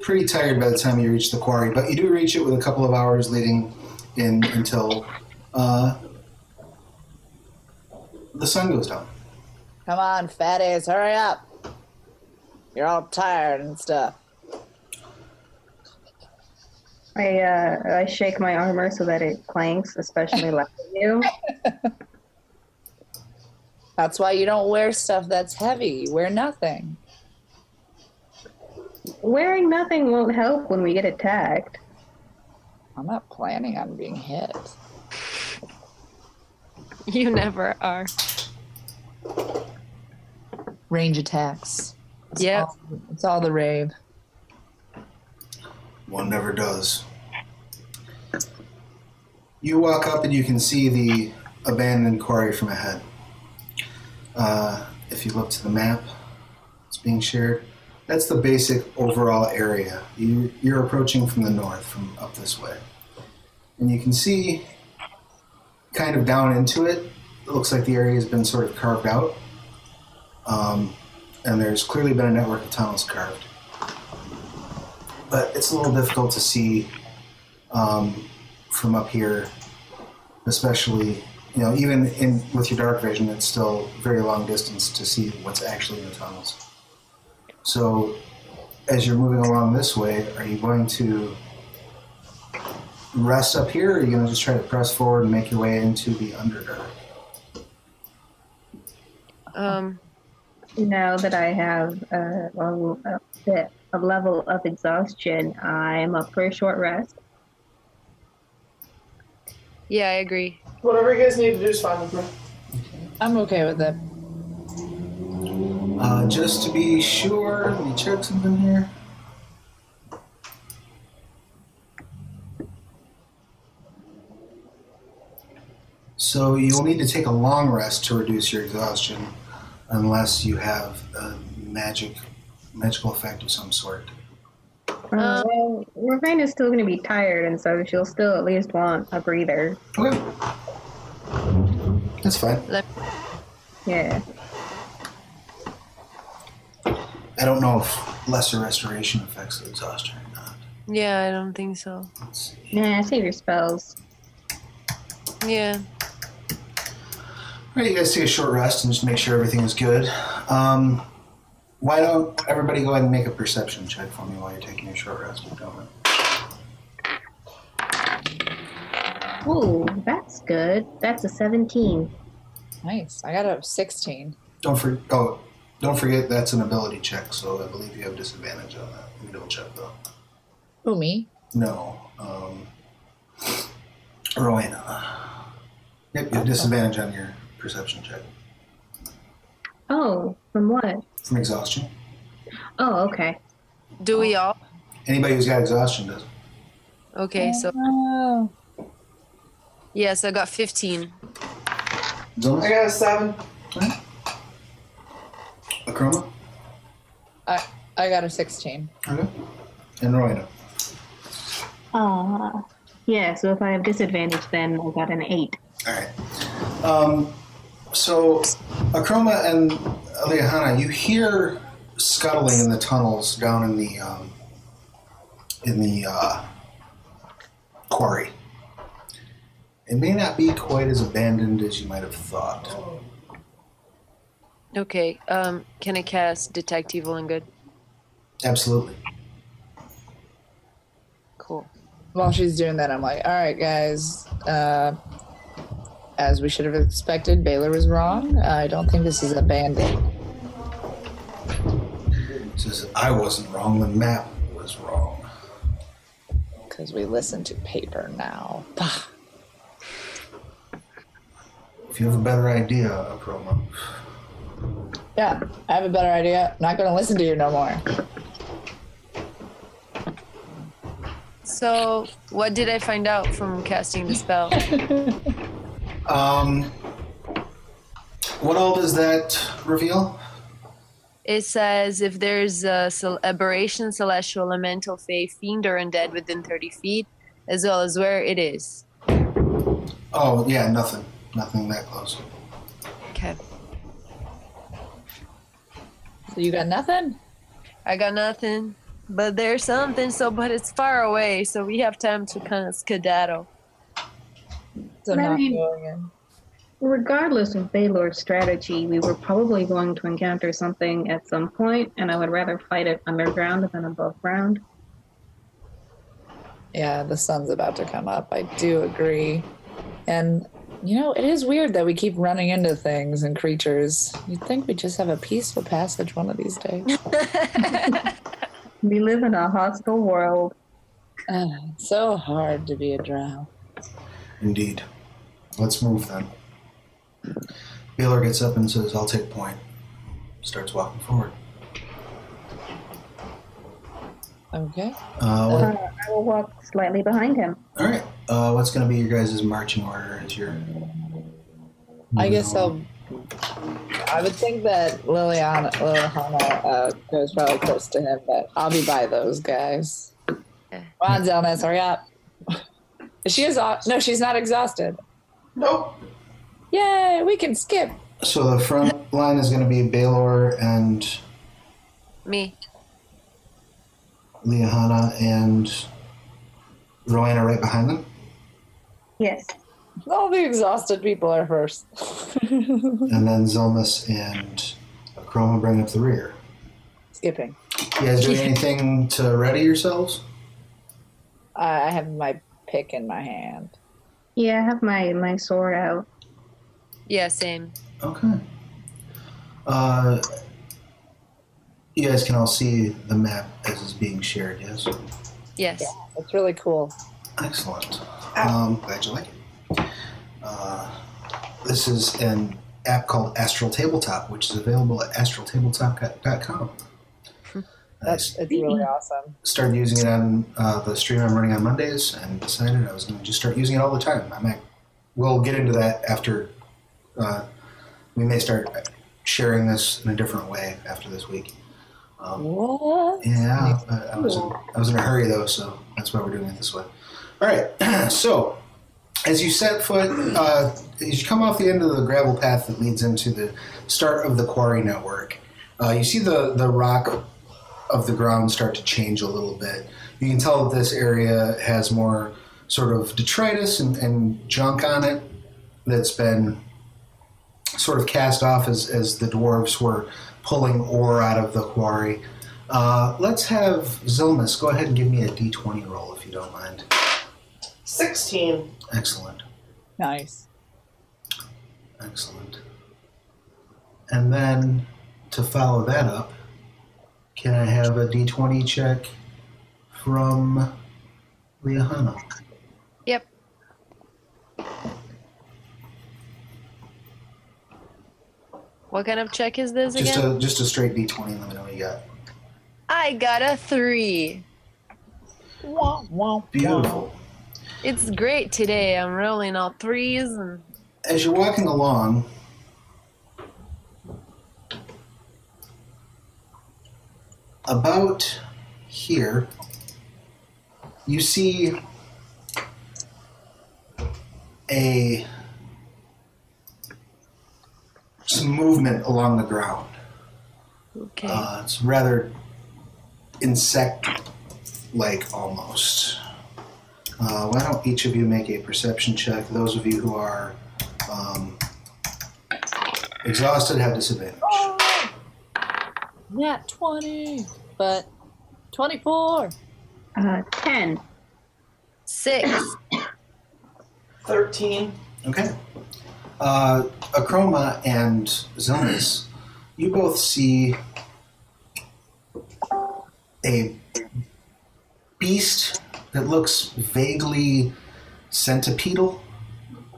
[SPEAKER 1] pretty tired by the time you reach the quarry. But you do reach it with a couple of hours leading in until uh, the sun goes down.
[SPEAKER 5] Come on, fatties, hurry up. You're all tired and stuff.
[SPEAKER 3] I uh, I shake my armor so that it clanks, especially like you.
[SPEAKER 5] That's why you don't wear stuff that's heavy. You wear nothing.
[SPEAKER 3] Wearing nothing won't help when we get attacked.
[SPEAKER 5] I'm not planning on being hit.
[SPEAKER 2] You never are.
[SPEAKER 5] Range attacks. It's
[SPEAKER 2] Yep.
[SPEAKER 5] all- It's all the rave.
[SPEAKER 1] One never does. You walk up and you can see the abandoned quarry from ahead. Uh, if you look to the map, it's being shared. That's the basic overall area. You, you're approaching from the north, from up this way. And you can see kind of down into it, it looks like the area has been sort of carved out. Um, and there's clearly been a network of tunnels carved. But it's a little difficult to see um, from up here, especially, you know, even in with your dark vision, it's still very long distance to see what's actually in the tunnels. So, as you're moving along this way, are you going to rest up here, or are you going to just try to press forward and make your way into the Underdark?
[SPEAKER 2] Um,
[SPEAKER 3] Now that I have uh, well, a bit a level of exhaustion, I'm up for a short rest.
[SPEAKER 2] yeah, I agree.
[SPEAKER 4] Whatever you guys need to do is fine with me.
[SPEAKER 5] I'm okay with it.
[SPEAKER 1] Uh, just to be sure, let me check something here. So you'll need to take a long rest to reduce your exhaustion, unless you have a magic, magical effect of some sort.
[SPEAKER 3] Uh, well, is still going to be tired, and so she'll still at least want a breather.
[SPEAKER 1] Okay, that's fine.
[SPEAKER 3] Yeah.
[SPEAKER 1] I don't know if lesser restoration affects the exhaustion or not.
[SPEAKER 2] Yeah, I don't think so.
[SPEAKER 1] Let's see.
[SPEAKER 3] Nah, save your spells.
[SPEAKER 2] Yeah.
[SPEAKER 1] All right, you guys take a short rest and just make sure everything is good. Um, why don't everybody go ahead and make a perception check for me while you're taking your short rest, gentlemen?
[SPEAKER 3] Ooh, that's good. That's a 17.
[SPEAKER 5] Nice. I got a 16.
[SPEAKER 1] Don't for oh, don't forget that's an ability check, so I believe you have disadvantage on that. Let me double check though.
[SPEAKER 5] Who, me?
[SPEAKER 1] No, um, Rauvaena. Yep, you have disadvantage on your perception check
[SPEAKER 3] Oh, from what?
[SPEAKER 1] from exhaustion.
[SPEAKER 3] Oh, okay.
[SPEAKER 2] Do we all?
[SPEAKER 1] Anybody who's got exhaustion does.
[SPEAKER 2] Okay, so
[SPEAKER 5] Oh.
[SPEAKER 2] yes, I got 15.
[SPEAKER 4] I got a seven.
[SPEAKER 1] Akroma?
[SPEAKER 5] I, I got a 16.
[SPEAKER 1] Okay. And Rauvaena.
[SPEAKER 3] Uh, yeah, so if I have disadvantage, then I got an 8.
[SPEAKER 1] All right. Um, so, Akroma and Liahana, you hear scuttling in the tunnels down in the um, in the uh, quarry. It may not be quite as abandoned as you might have thought.
[SPEAKER 2] Okay, um, can I cast Detect Evil and Good?
[SPEAKER 1] Absolutely.
[SPEAKER 2] Cool.
[SPEAKER 5] While she's doing that, I'm like, all right, guys. Uh, as we should have expected, Baylor was wrong. I don't think this is abandoned.
[SPEAKER 1] Says I wasn't wrong. The map was wrong.
[SPEAKER 5] Because we listen to paper now.
[SPEAKER 1] If you have a better idea, Akroma.
[SPEAKER 5] Yeah, I have a better idea. I'm Not going to listen to you no more.
[SPEAKER 2] So, what did I find out from casting the spell?
[SPEAKER 1] Um, what all does that reveal?
[SPEAKER 2] It says if there's a cel- aberration, celestial, elemental, fae, fiend, or undead within 30 feet, as well as where it is.
[SPEAKER 1] Oh yeah, nothing. Nothing that close.
[SPEAKER 2] Okay.
[SPEAKER 5] So you got nothing?
[SPEAKER 2] I got nothing, but there's something. So, but it's far away, so we have time to kind of skedaddle.
[SPEAKER 5] So
[SPEAKER 3] I mean-
[SPEAKER 5] going in.
[SPEAKER 3] Regardless of Baylor's strategy, we were probably going to encounter something at some point, and I would rather fight it underground than above ground.
[SPEAKER 5] Yeah, the sun's about to come up. I do agree. And, you know, it is weird that we keep running into things and creatures. You'd think we'd just have a peaceful passage one of these days.
[SPEAKER 3] We live in a hostile world.
[SPEAKER 5] Ah, it's so hard to be a drow.
[SPEAKER 1] Indeed. Let's move then. Baylor gets up and says, I'll take point. Starts walking forward.
[SPEAKER 5] Okay.
[SPEAKER 1] Uh, what,
[SPEAKER 3] Uh, I will walk slightly behind him.
[SPEAKER 1] all right. Uh, what's going to be your guys' marching order as you're?
[SPEAKER 5] I guess I'll. I would think that Liliana, Liliana uh, goes probably close to him, but I'll be by those guys. Come on, Xilmys, hurry up. Is she exhausted? No, she's not exhausted.
[SPEAKER 4] Nope.
[SPEAKER 5] Yay, we can skip.
[SPEAKER 1] So the front line is going to be Baylor and
[SPEAKER 2] Me.
[SPEAKER 1] Liahana and Rauvaena right behind them,
[SPEAKER 3] Yes.
[SPEAKER 5] All the exhausted people are first.
[SPEAKER 1] and then Xilmys and Chroma bring up the rear.
[SPEAKER 5] Skipping.
[SPEAKER 1] You guys doing anything to ready yourselves?
[SPEAKER 5] I have my pick in my hand.
[SPEAKER 3] Yeah, I have my, my sword out.
[SPEAKER 2] Yeah, same.
[SPEAKER 1] Okay. Uh, you guys can all see the map as it's being shared, yes?
[SPEAKER 2] Yes.
[SPEAKER 5] It's really cool.
[SPEAKER 1] Excellent. Um, glad you like it. Uh, this is an app called Astral Tabletop, which is available at astraltabletop.com.
[SPEAKER 5] That's it's really awesome.
[SPEAKER 1] started using it on uh, the stream I'm running on Mondays and decided I was going to just start using it all the time. I might, we'll get into that after. Uh, we may start sharing this in a different way after this week. Um,
[SPEAKER 5] What?
[SPEAKER 1] yeah, I, I was in, I was in a hurry though, so that's why we're doing it this way. All right, so as you set foot, uh, as you come off the end of the gravel path that leads into the start of the quarry network, uh, you see the the rock of the ground start to change a little bit. You can tell that this area has more sort of detritus and, and junk on it that's been sort of cast off as, as the dwarves were pulling ore out of the quarry. Uh, let's have Xilmys go ahead and give me a d20 roll if you don't mind.
[SPEAKER 4] 16.
[SPEAKER 1] Excellent.
[SPEAKER 5] Nice.
[SPEAKER 1] Excellent. And then to follow that up, can I have a d20 check from Liahana?
[SPEAKER 2] Yep. What kind of check is this
[SPEAKER 1] Just
[SPEAKER 2] again?
[SPEAKER 1] a just a straight d20. Let me know what you got.
[SPEAKER 2] I got a three.
[SPEAKER 5] Wah, wah, wah.
[SPEAKER 1] Beautiful.
[SPEAKER 2] It's great today. I'm rolling all threes and
[SPEAKER 1] As you're walking along, about here, you see a some movement along the ground.
[SPEAKER 2] okay.
[SPEAKER 1] Uh, it's rather insect-like almost. Uh, why don't each of you make a perception check? Those of you who are um, exhausted have disadvantage. Oh!
[SPEAKER 5] Nat 20, but 24.
[SPEAKER 3] Uh, 10.
[SPEAKER 2] Six.
[SPEAKER 4] 13.
[SPEAKER 1] Okay. Uh, Akroma and Zonas, you both see a beast that looks vaguely centipedal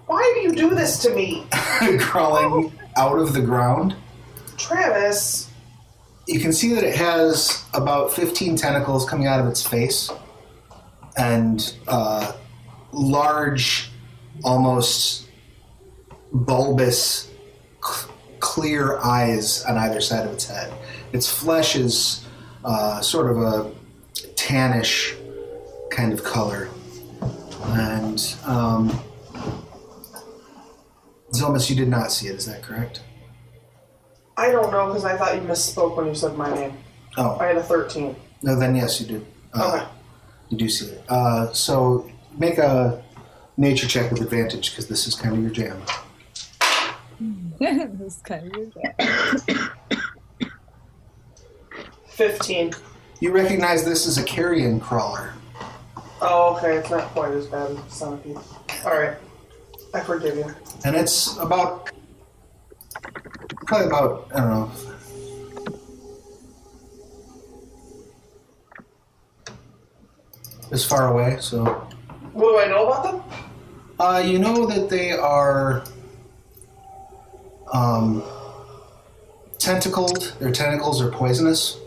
[SPEAKER 4] Why do you do this to me?
[SPEAKER 1] crawling out of the ground.
[SPEAKER 4] Travis.
[SPEAKER 1] You can see that it has about 15 tentacles coming out of its face and uh, large, almost bulbous, c- clear eyes on either side of its head. Its flesh is uh, sort of a tannish kind of color. And um, Xilmys, you did not see it, is that correct?
[SPEAKER 4] I don't know because I thought you misspoke when you said my name.
[SPEAKER 1] Oh,
[SPEAKER 4] I had a 13.
[SPEAKER 1] no, then yes, you did. Uh,
[SPEAKER 4] Okay.
[SPEAKER 1] You do see it. Uh, so make a nature check with advantage because this is kind of your jam.
[SPEAKER 5] This kind of
[SPEAKER 4] 15.
[SPEAKER 1] You recognize this as a carrion crawler.
[SPEAKER 4] Oh, okay. It's not quite as bad as some of Centipede. Alright. I forgive you.
[SPEAKER 1] And it's about, probably about, I don't know, this far away. So
[SPEAKER 4] What do I know about them?
[SPEAKER 1] uh, you know that they are um, tentacled. Their tentacles are poisonous.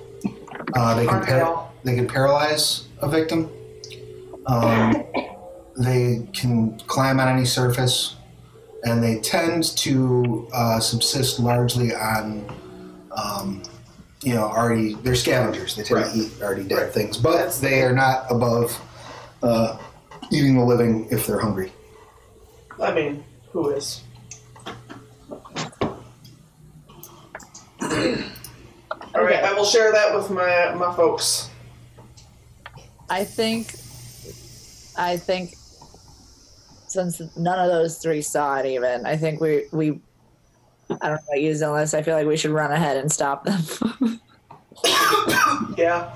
[SPEAKER 1] Uh, they can par- they can paralyze a victim. Um, they can climb on any surface, and they tend to uh, subsist largely on, um, you know, already they're scavengers. They tend
[SPEAKER 4] Right.
[SPEAKER 1] to eat already dead
[SPEAKER 4] Right.
[SPEAKER 1] things, but
[SPEAKER 4] That's-
[SPEAKER 1] they are not above uh, eating the living if they're hungry.
[SPEAKER 4] I mean, who is? All right, I will share that with my my folks.
[SPEAKER 5] I think, I think, since none of those three saw it, even I think we we, I don't know about you, Zillis. I feel like we should run ahead and stop them.
[SPEAKER 4] Yeah.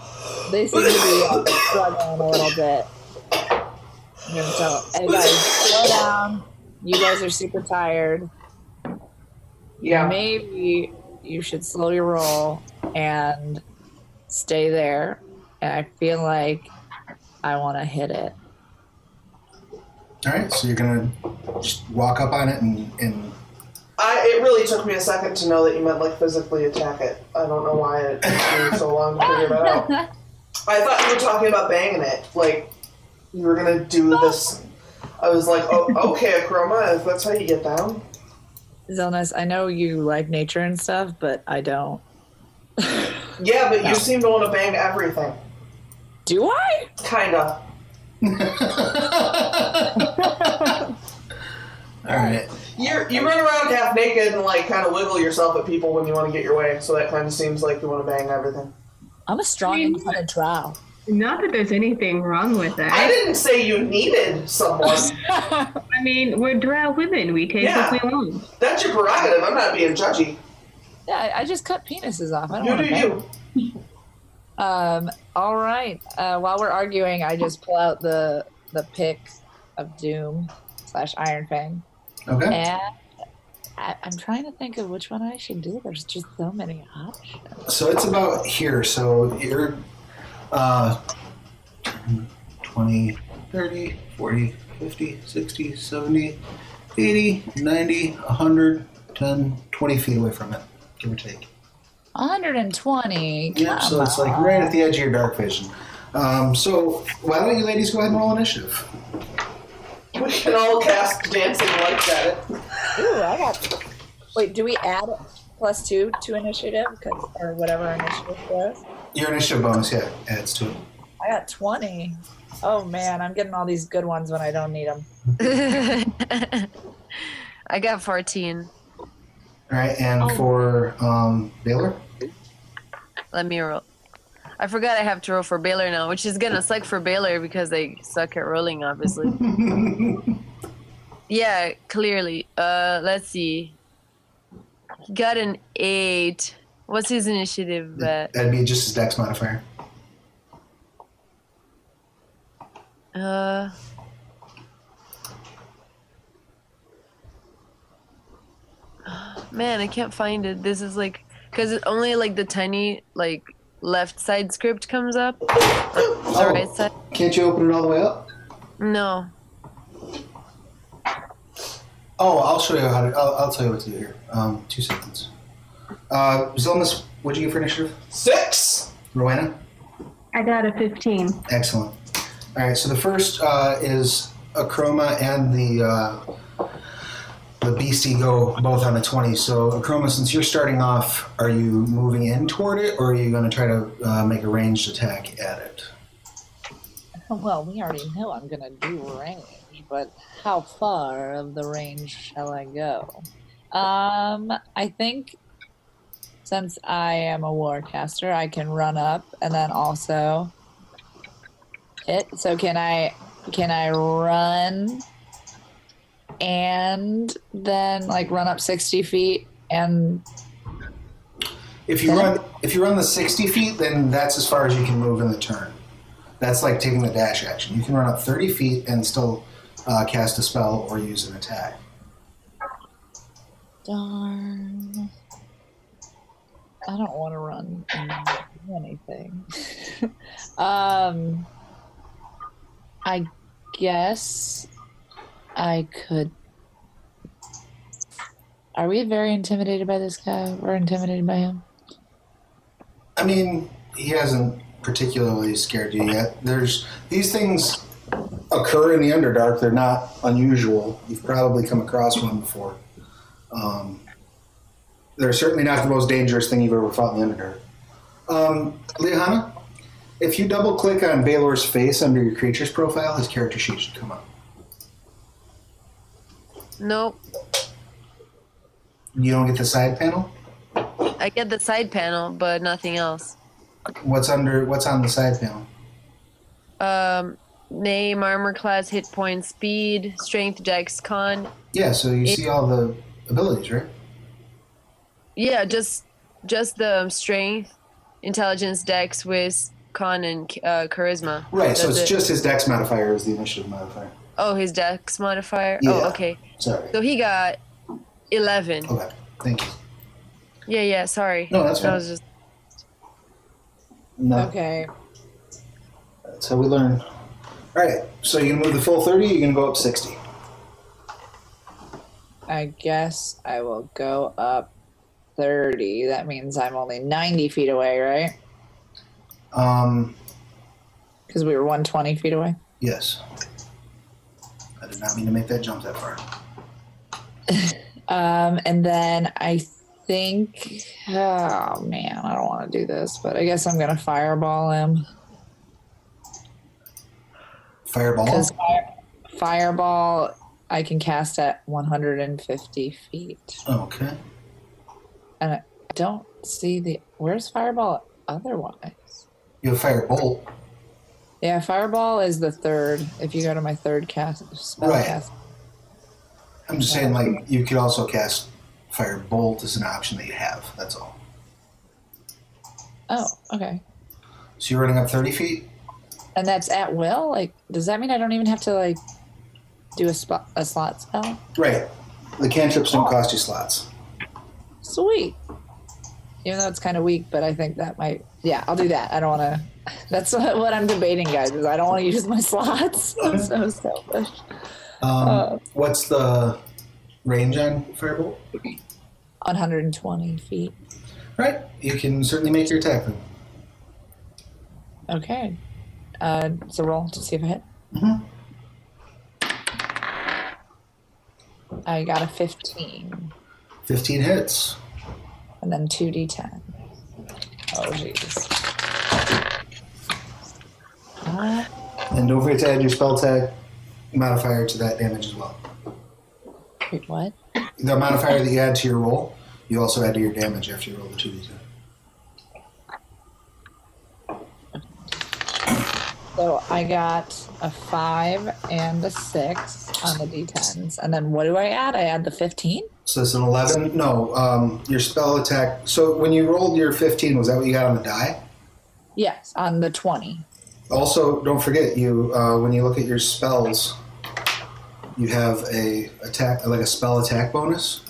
[SPEAKER 5] they seem to be struggling a little bit. And so, hey guys, slow down. You guys are super tired.
[SPEAKER 4] Yeah.
[SPEAKER 5] Maybe you should slow your roll and stay there. And I feel like I want to hit it.
[SPEAKER 1] All right, so you're gonna just walk up on it and, and
[SPEAKER 4] I it really took me a second to know that you meant like physically attack it. I don't know why it took me so long to figure that out. I thought you were talking about banging it, like you were gonna do this. I was like, oh, okay, Akroma, if that's how you get down.
[SPEAKER 5] Xilmys, I know you like nature and stuff, but I don't.
[SPEAKER 4] Yeah, but you seem to want to bang everything.
[SPEAKER 5] Do I?
[SPEAKER 4] Kinda.
[SPEAKER 1] All right.
[SPEAKER 4] You're, you run around half naked and like kind of wiggle yourself at people when you want to get your way, so that kind of seems like you want to bang everything.
[SPEAKER 5] I'm a strong independent drow.
[SPEAKER 3] Not that there's anything wrong with that.
[SPEAKER 4] I didn't say you needed someone.
[SPEAKER 3] I mean, we're drow women. We take
[SPEAKER 4] Yeah.
[SPEAKER 3] what we want.
[SPEAKER 4] That's your prerogative. I'm not being judgy.
[SPEAKER 5] Yeah, I, I just cut penises off. I don't
[SPEAKER 4] You do
[SPEAKER 5] to
[SPEAKER 4] you.
[SPEAKER 5] Um. All right. Uh, while we're arguing, I just pull out the the pick of doom slash Iron Fang,
[SPEAKER 1] Okay.
[SPEAKER 5] and I, I'm trying to think of which one I should do. There's just so many options.
[SPEAKER 1] So it's about here. So you're uh, 20, 30, 40, 50, 60, 70, 80, 90, 100, 10, 20 feet away from it, give or take.
[SPEAKER 5] 120.
[SPEAKER 1] Yep, so it's like right at the edge of your dark vision. Um, so why don't you ladies go ahead and roll initiative?
[SPEAKER 4] We can all cast dancing lights at it.
[SPEAKER 5] Ooh, I got. Wait, do we add plus two to initiative 'Cause- or whatever initiative was?
[SPEAKER 1] Your initiative bonus, yeah, adds to it.
[SPEAKER 5] I got 20. Oh man, I'm getting all these good ones when I don't need them.
[SPEAKER 2] I got 14.
[SPEAKER 1] All right, and
[SPEAKER 5] Oh.
[SPEAKER 1] for um, Baylor?
[SPEAKER 2] Let me roll. I forgot I have to roll for Baylor now, which is gonna suck for Baylor because they suck at rolling, obviously. yeah, clearly. Uh, let's see. Got an eight. What's his initiative at?
[SPEAKER 1] That'd be just his dex modifier.
[SPEAKER 2] Uh. Man, I can't find it. This is like, cause it only like the tiny like left side script comes up. The right side.
[SPEAKER 1] Can't you open it all the way up?
[SPEAKER 2] No.
[SPEAKER 1] Oh, I'll show you how to. I'll, I'll tell you what to do here. Um, two seconds. Uh, Xilmys, what'd you get for initiative?
[SPEAKER 4] Six.
[SPEAKER 1] Rauvaena?
[SPEAKER 3] I got a 15.
[SPEAKER 1] Excellent. All right, so the first uh, is Akroma and the uh, the Beastie go both on the 20. So, Akroma, since you're starting off, are you moving in toward it or are you going to try to uh, make a ranged attack at it?
[SPEAKER 5] Well, we already know I'm gonna do range, but how far of the range shall I go? Um, I think since I am a warcaster, I can run up and then also hit. So can I can I run and then like run up sixty feet and
[SPEAKER 1] If you run if you run the 60 feet, then that's as far as you can move in the turn. That's like taking the dash action. You can run up 30 feet and still uh, cast a spell or use an attack.
[SPEAKER 5] Darn. I don't want to run anything. um, I guess I could. Are we very intimidated by this guy? We're intimidated by him.
[SPEAKER 1] I mean, he hasn't particularly scared you yet. There's these things occur in the Underdark. They're not unusual. You've probably come across one before. Um, they're certainly not the most dangerous thing you've ever fought in the Underdark. Um, Liana, if you double click on Baylor's face under your creature's profile, his character sheet should come up.
[SPEAKER 2] Nope.
[SPEAKER 1] You don't get the side panel.
[SPEAKER 2] I get the side panel, but nothing else.
[SPEAKER 1] What's under? What's on the side panel?
[SPEAKER 2] Um, name, armor class, hit points, speed, strength, dex, con.
[SPEAKER 1] Yeah, so you
[SPEAKER 2] It-
[SPEAKER 1] see all the abilities, right?
[SPEAKER 2] Yeah, just just the strength, intelligence, dex, with con, and uh, charisma.
[SPEAKER 1] Right. so it's
[SPEAKER 2] it.
[SPEAKER 1] just his dex modifier is the initiative modifier.
[SPEAKER 2] Oh, his dex modifier.
[SPEAKER 1] Yeah.
[SPEAKER 2] Oh, okay.
[SPEAKER 1] Sorry.
[SPEAKER 2] So he got eleven.
[SPEAKER 1] Okay. Thank you.
[SPEAKER 2] Yeah, yeah. Sorry.
[SPEAKER 1] No, that's
[SPEAKER 2] That
[SPEAKER 1] fine.
[SPEAKER 2] was just
[SPEAKER 1] No,
[SPEAKER 5] Okay.
[SPEAKER 1] that's how we learn. All right. So you're gonna move the full thirty. You're gonna go up sixty.
[SPEAKER 5] I guess I will go up 30. That means I'm only 90 feet away, right?
[SPEAKER 1] Um.
[SPEAKER 5] Because we were 120 feet away.
[SPEAKER 1] Yes. I did not mean to make that jump that far.
[SPEAKER 5] Um, and then I think, oh man, I don't want to do this, but I guess I'm gonna fireball him
[SPEAKER 1] Fireball.
[SPEAKER 5] fire, fireball I can cast at 150 feet,
[SPEAKER 1] Okay.
[SPEAKER 5] And I don't see the where's fireball otherwise.
[SPEAKER 1] You have firebolt.
[SPEAKER 5] Yeah, fireball is the third. If you go to my third cast spell
[SPEAKER 1] Right.
[SPEAKER 5] cast,
[SPEAKER 1] I'm just saying, like you could also cast firebolt as an option that you have. That's all.
[SPEAKER 5] oh, okay.
[SPEAKER 1] So you're running up thirty feet.
[SPEAKER 5] And that's at will. Like, does that mean I don't even have to like do a spot a slot spell?
[SPEAKER 1] Right. The cantrips don't cost you slots.
[SPEAKER 5] Sweet. Even though it's kind of weak, but I think that might. Yeah, I'll do that. I don't want to. That's what what I'm debating, guys. Is I don't want to use my slots. I'm so selfish.
[SPEAKER 1] Um,
[SPEAKER 5] Uh.
[SPEAKER 1] what's the range on firebolt?
[SPEAKER 5] 120 feet.
[SPEAKER 1] Right. You can certainly make your attack then.
[SPEAKER 5] Okay. Uh, so roll to see if I hit.
[SPEAKER 1] Mhm.
[SPEAKER 5] I got a 15,
[SPEAKER 1] Fifteen hits.
[SPEAKER 5] and then 2d10. Oh, jeez. Uh,
[SPEAKER 1] And don't forget to add your spell attack modifier to that damage as well.
[SPEAKER 5] wait, what?
[SPEAKER 1] The modifier that you add to your roll, you also add to your damage after you roll the 2d10.
[SPEAKER 5] So I got a five and a six on the d10s, and then what do I add? I add the fifteen.
[SPEAKER 1] So it's an 11. No, um, your spell attack. So when you rolled your 15, was that what you got on the die?
[SPEAKER 5] Yes, on the twenty.
[SPEAKER 1] Also, don't forget you uh, when you look at your spells, you have a attack like a spell attack bonus.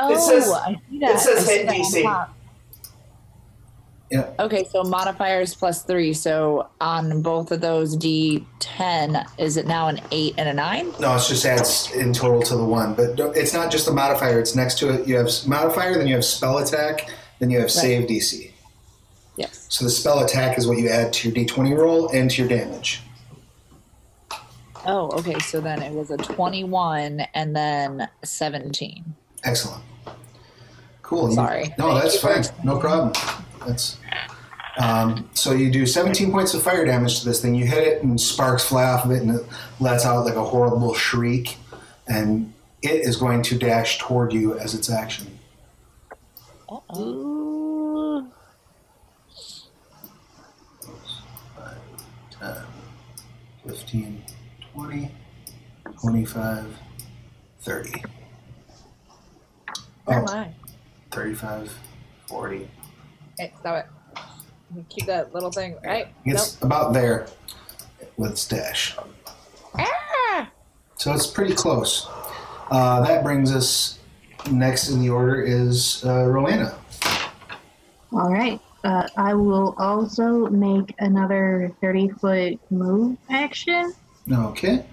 [SPEAKER 5] Oh,
[SPEAKER 4] says-
[SPEAKER 5] I see that.
[SPEAKER 4] it says
[SPEAKER 5] I see
[SPEAKER 4] hit DC.
[SPEAKER 1] Yeah.
[SPEAKER 5] Okay, so modifiers plus three. So on both of those d10, is it now an eight and a nine?
[SPEAKER 1] No, it's just adds in total to the one, but it's not just the modifier. It's next to it. You have modifier, then you have spell attack, then you have save DC.
[SPEAKER 5] Yes.
[SPEAKER 1] So the spell attack is what you add to your d20 roll and to your damage.
[SPEAKER 5] Oh, okay. So then it was a 21 and then 17.
[SPEAKER 1] Excellent. Cool.
[SPEAKER 5] Sorry.
[SPEAKER 1] no,
[SPEAKER 5] Thank
[SPEAKER 1] that's fine. No problem. That's. Um, so you do 17 points of fire damage to this thing. You hit it, and sparks fly off of it, and it lets out like a horrible shriek. And it is going to dash toward you as its action.
[SPEAKER 2] Ooh.
[SPEAKER 1] 10, 15, 20, 25, 30.
[SPEAKER 5] Where
[SPEAKER 1] Oh,
[SPEAKER 5] am I?
[SPEAKER 1] 35, 40.
[SPEAKER 5] Hey, stop it. Keep that little thing right.
[SPEAKER 1] It's about there with stash.
[SPEAKER 5] Ah!
[SPEAKER 1] So it's pretty close. Uh, that brings us next in the order is uh, Rauvaena.
[SPEAKER 3] All right. Uh, I will also make another 30 foot move action.
[SPEAKER 1] Okay.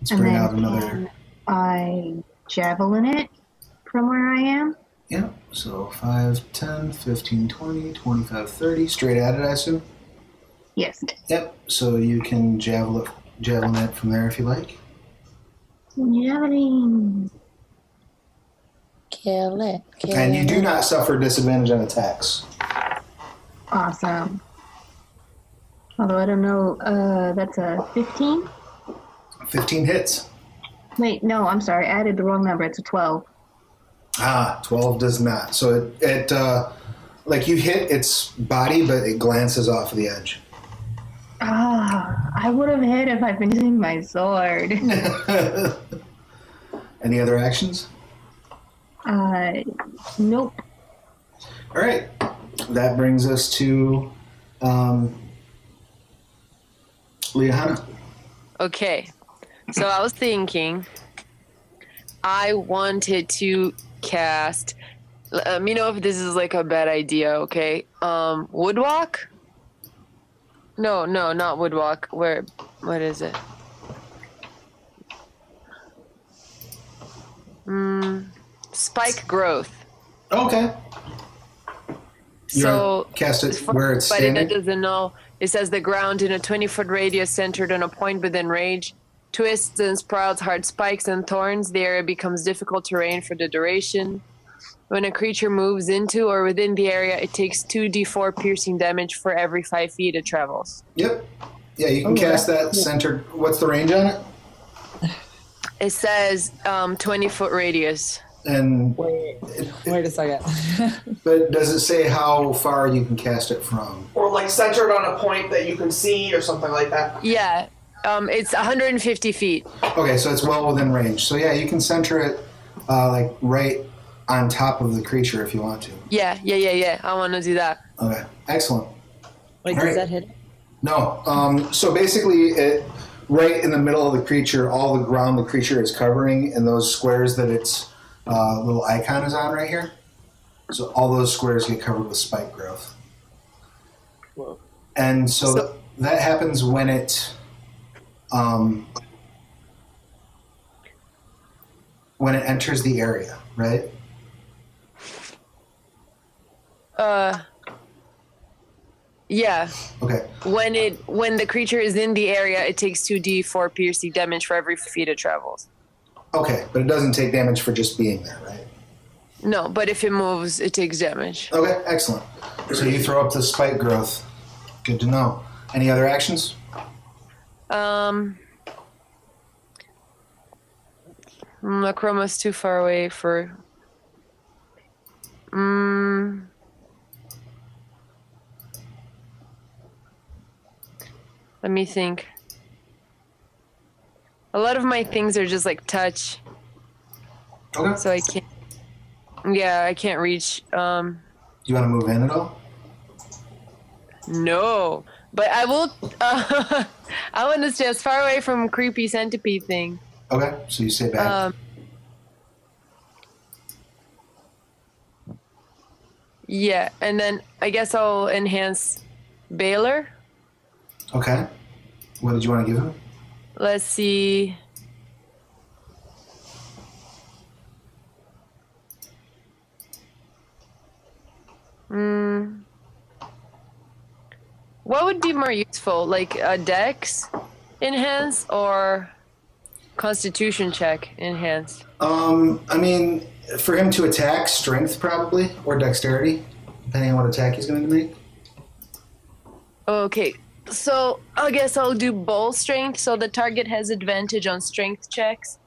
[SPEAKER 1] Let's
[SPEAKER 3] and
[SPEAKER 1] bring
[SPEAKER 3] then
[SPEAKER 1] out another.
[SPEAKER 3] can I javelin it from where I am.
[SPEAKER 1] Yep. So 5, 10, 15, 20, 25, 30. Straight at it, I assume?
[SPEAKER 3] Yes.
[SPEAKER 1] Yep. So you can javelin, javelin it from there if you like.
[SPEAKER 3] Javelin.
[SPEAKER 6] Kill it. Kill
[SPEAKER 1] And you do not suffer disadvantage on attacks.
[SPEAKER 3] Awesome. Although I don't know, uh, that's a 15?
[SPEAKER 1] 15 hits.
[SPEAKER 3] Wait, no, I'm sorry. I added the wrong number. It's a 12.
[SPEAKER 1] Ah, 12 does not. So it, it uh, like you hit its body, but it glances off the edge.
[SPEAKER 3] Ah, I would have hit if I'd been using my sword.
[SPEAKER 1] Any other actions?
[SPEAKER 3] uh, nope.
[SPEAKER 1] All right. That brings us to um, Liahana.
[SPEAKER 2] Okay. So I was thinking I wanted to cast let me know if this is like a bad idea, okay? Um Woodwalk? No, no, not Woodwalk. Where what is it? Mm, spike growth.
[SPEAKER 1] Okay.
[SPEAKER 2] So
[SPEAKER 1] wanna cast it where it's
[SPEAKER 2] anybody that
[SPEAKER 1] standing.
[SPEAKER 2] doesn't know, it says the ground in a 20 foot radius centered on a point within range. Twists and sprouts hard spikes and thorns. The area becomes difficult terrain for the duration. When a creature moves into or within the area, it takes 2d4 piercing damage for every 5 feet it travels.
[SPEAKER 1] Yep. Yeah, you can
[SPEAKER 3] Oh,
[SPEAKER 1] cast
[SPEAKER 3] that's
[SPEAKER 1] that centered. What's the range on it?
[SPEAKER 2] It says um, 20 foot radius.
[SPEAKER 1] And
[SPEAKER 5] Wait, wait a second.
[SPEAKER 1] but does it say how far you can cast it from?
[SPEAKER 4] Or like centered on a point that you can see or something like that.
[SPEAKER 2] Yeah, um, it's 150 feet.
[SPEAKER 1] Okay, so it's well within range. So yeah, you can center it uh, like right on top of the creature if you want to.
[SPEAKER 2] Yeah, yeah, yeah, yeah. I want to do that.
[SPEAKER 1] Okay, excellent.
[SPEAKER 5] Wait,
[SPEAKER 1] Alright.
[SPEAKER 5] does that hit?
[SPEAKER 1] No, um, so basically, it right in the middle of the creature, all the ground the creature is covering, and those squares that its uh, little icon is on right here. So all those squares get covered with spike growth. Whoa. And so,
[SPEAKER 2] So-
[SPEAKER 1] that happens when it um, when it enters the area, right?
[SPEAKER 2] Uh, yeah.
[SPEAKER 1] Okay.
[SPEAKER 2] When it when the creature is in the area, it takes 2d4 piercing damage for every feet it travels.
[SPEAKER 1] Okay, but it doesn't take damage for just being there, right?
[SPEAKER 2] No, but if it moves, it takes damage.
[SPEAKER 1] Okay, excellent. So you throw up the spike growth. Good to know. Any other actions?
[SPEAKER 2] Um, Akroma's too far away for. Mm, let me think. A lot of my things are just like touch,
[SPEAKER 1] Okay.
[SPEAKER 2] so I can't. Yeah, I can't reach. Um,
[SPEAKER 1] Do you want to move in at all?
[SPEAKER 2] no, but I will. Uh, I want to stay as far away from creepy centipede thing.
[SPEAKER 1] Okay, so you stay back.
[SPEAKER 2] Um, yeah, and then I guess I'll enhance Baylor.
[SPEAKER 1] okay. What did you want to give him?
[SPEAKER 2] Let's see. Hmm. What would be more useful, like a Dex enhance or Constitution check enhance?
[SPEAKER 1] Um, I mean, for him to attack, strength probably, or dexterity, depending on what attack he's going to make.
[SPEAKER 2] Okay, so I guess I'll do ball strength so the target has advantage on strength checks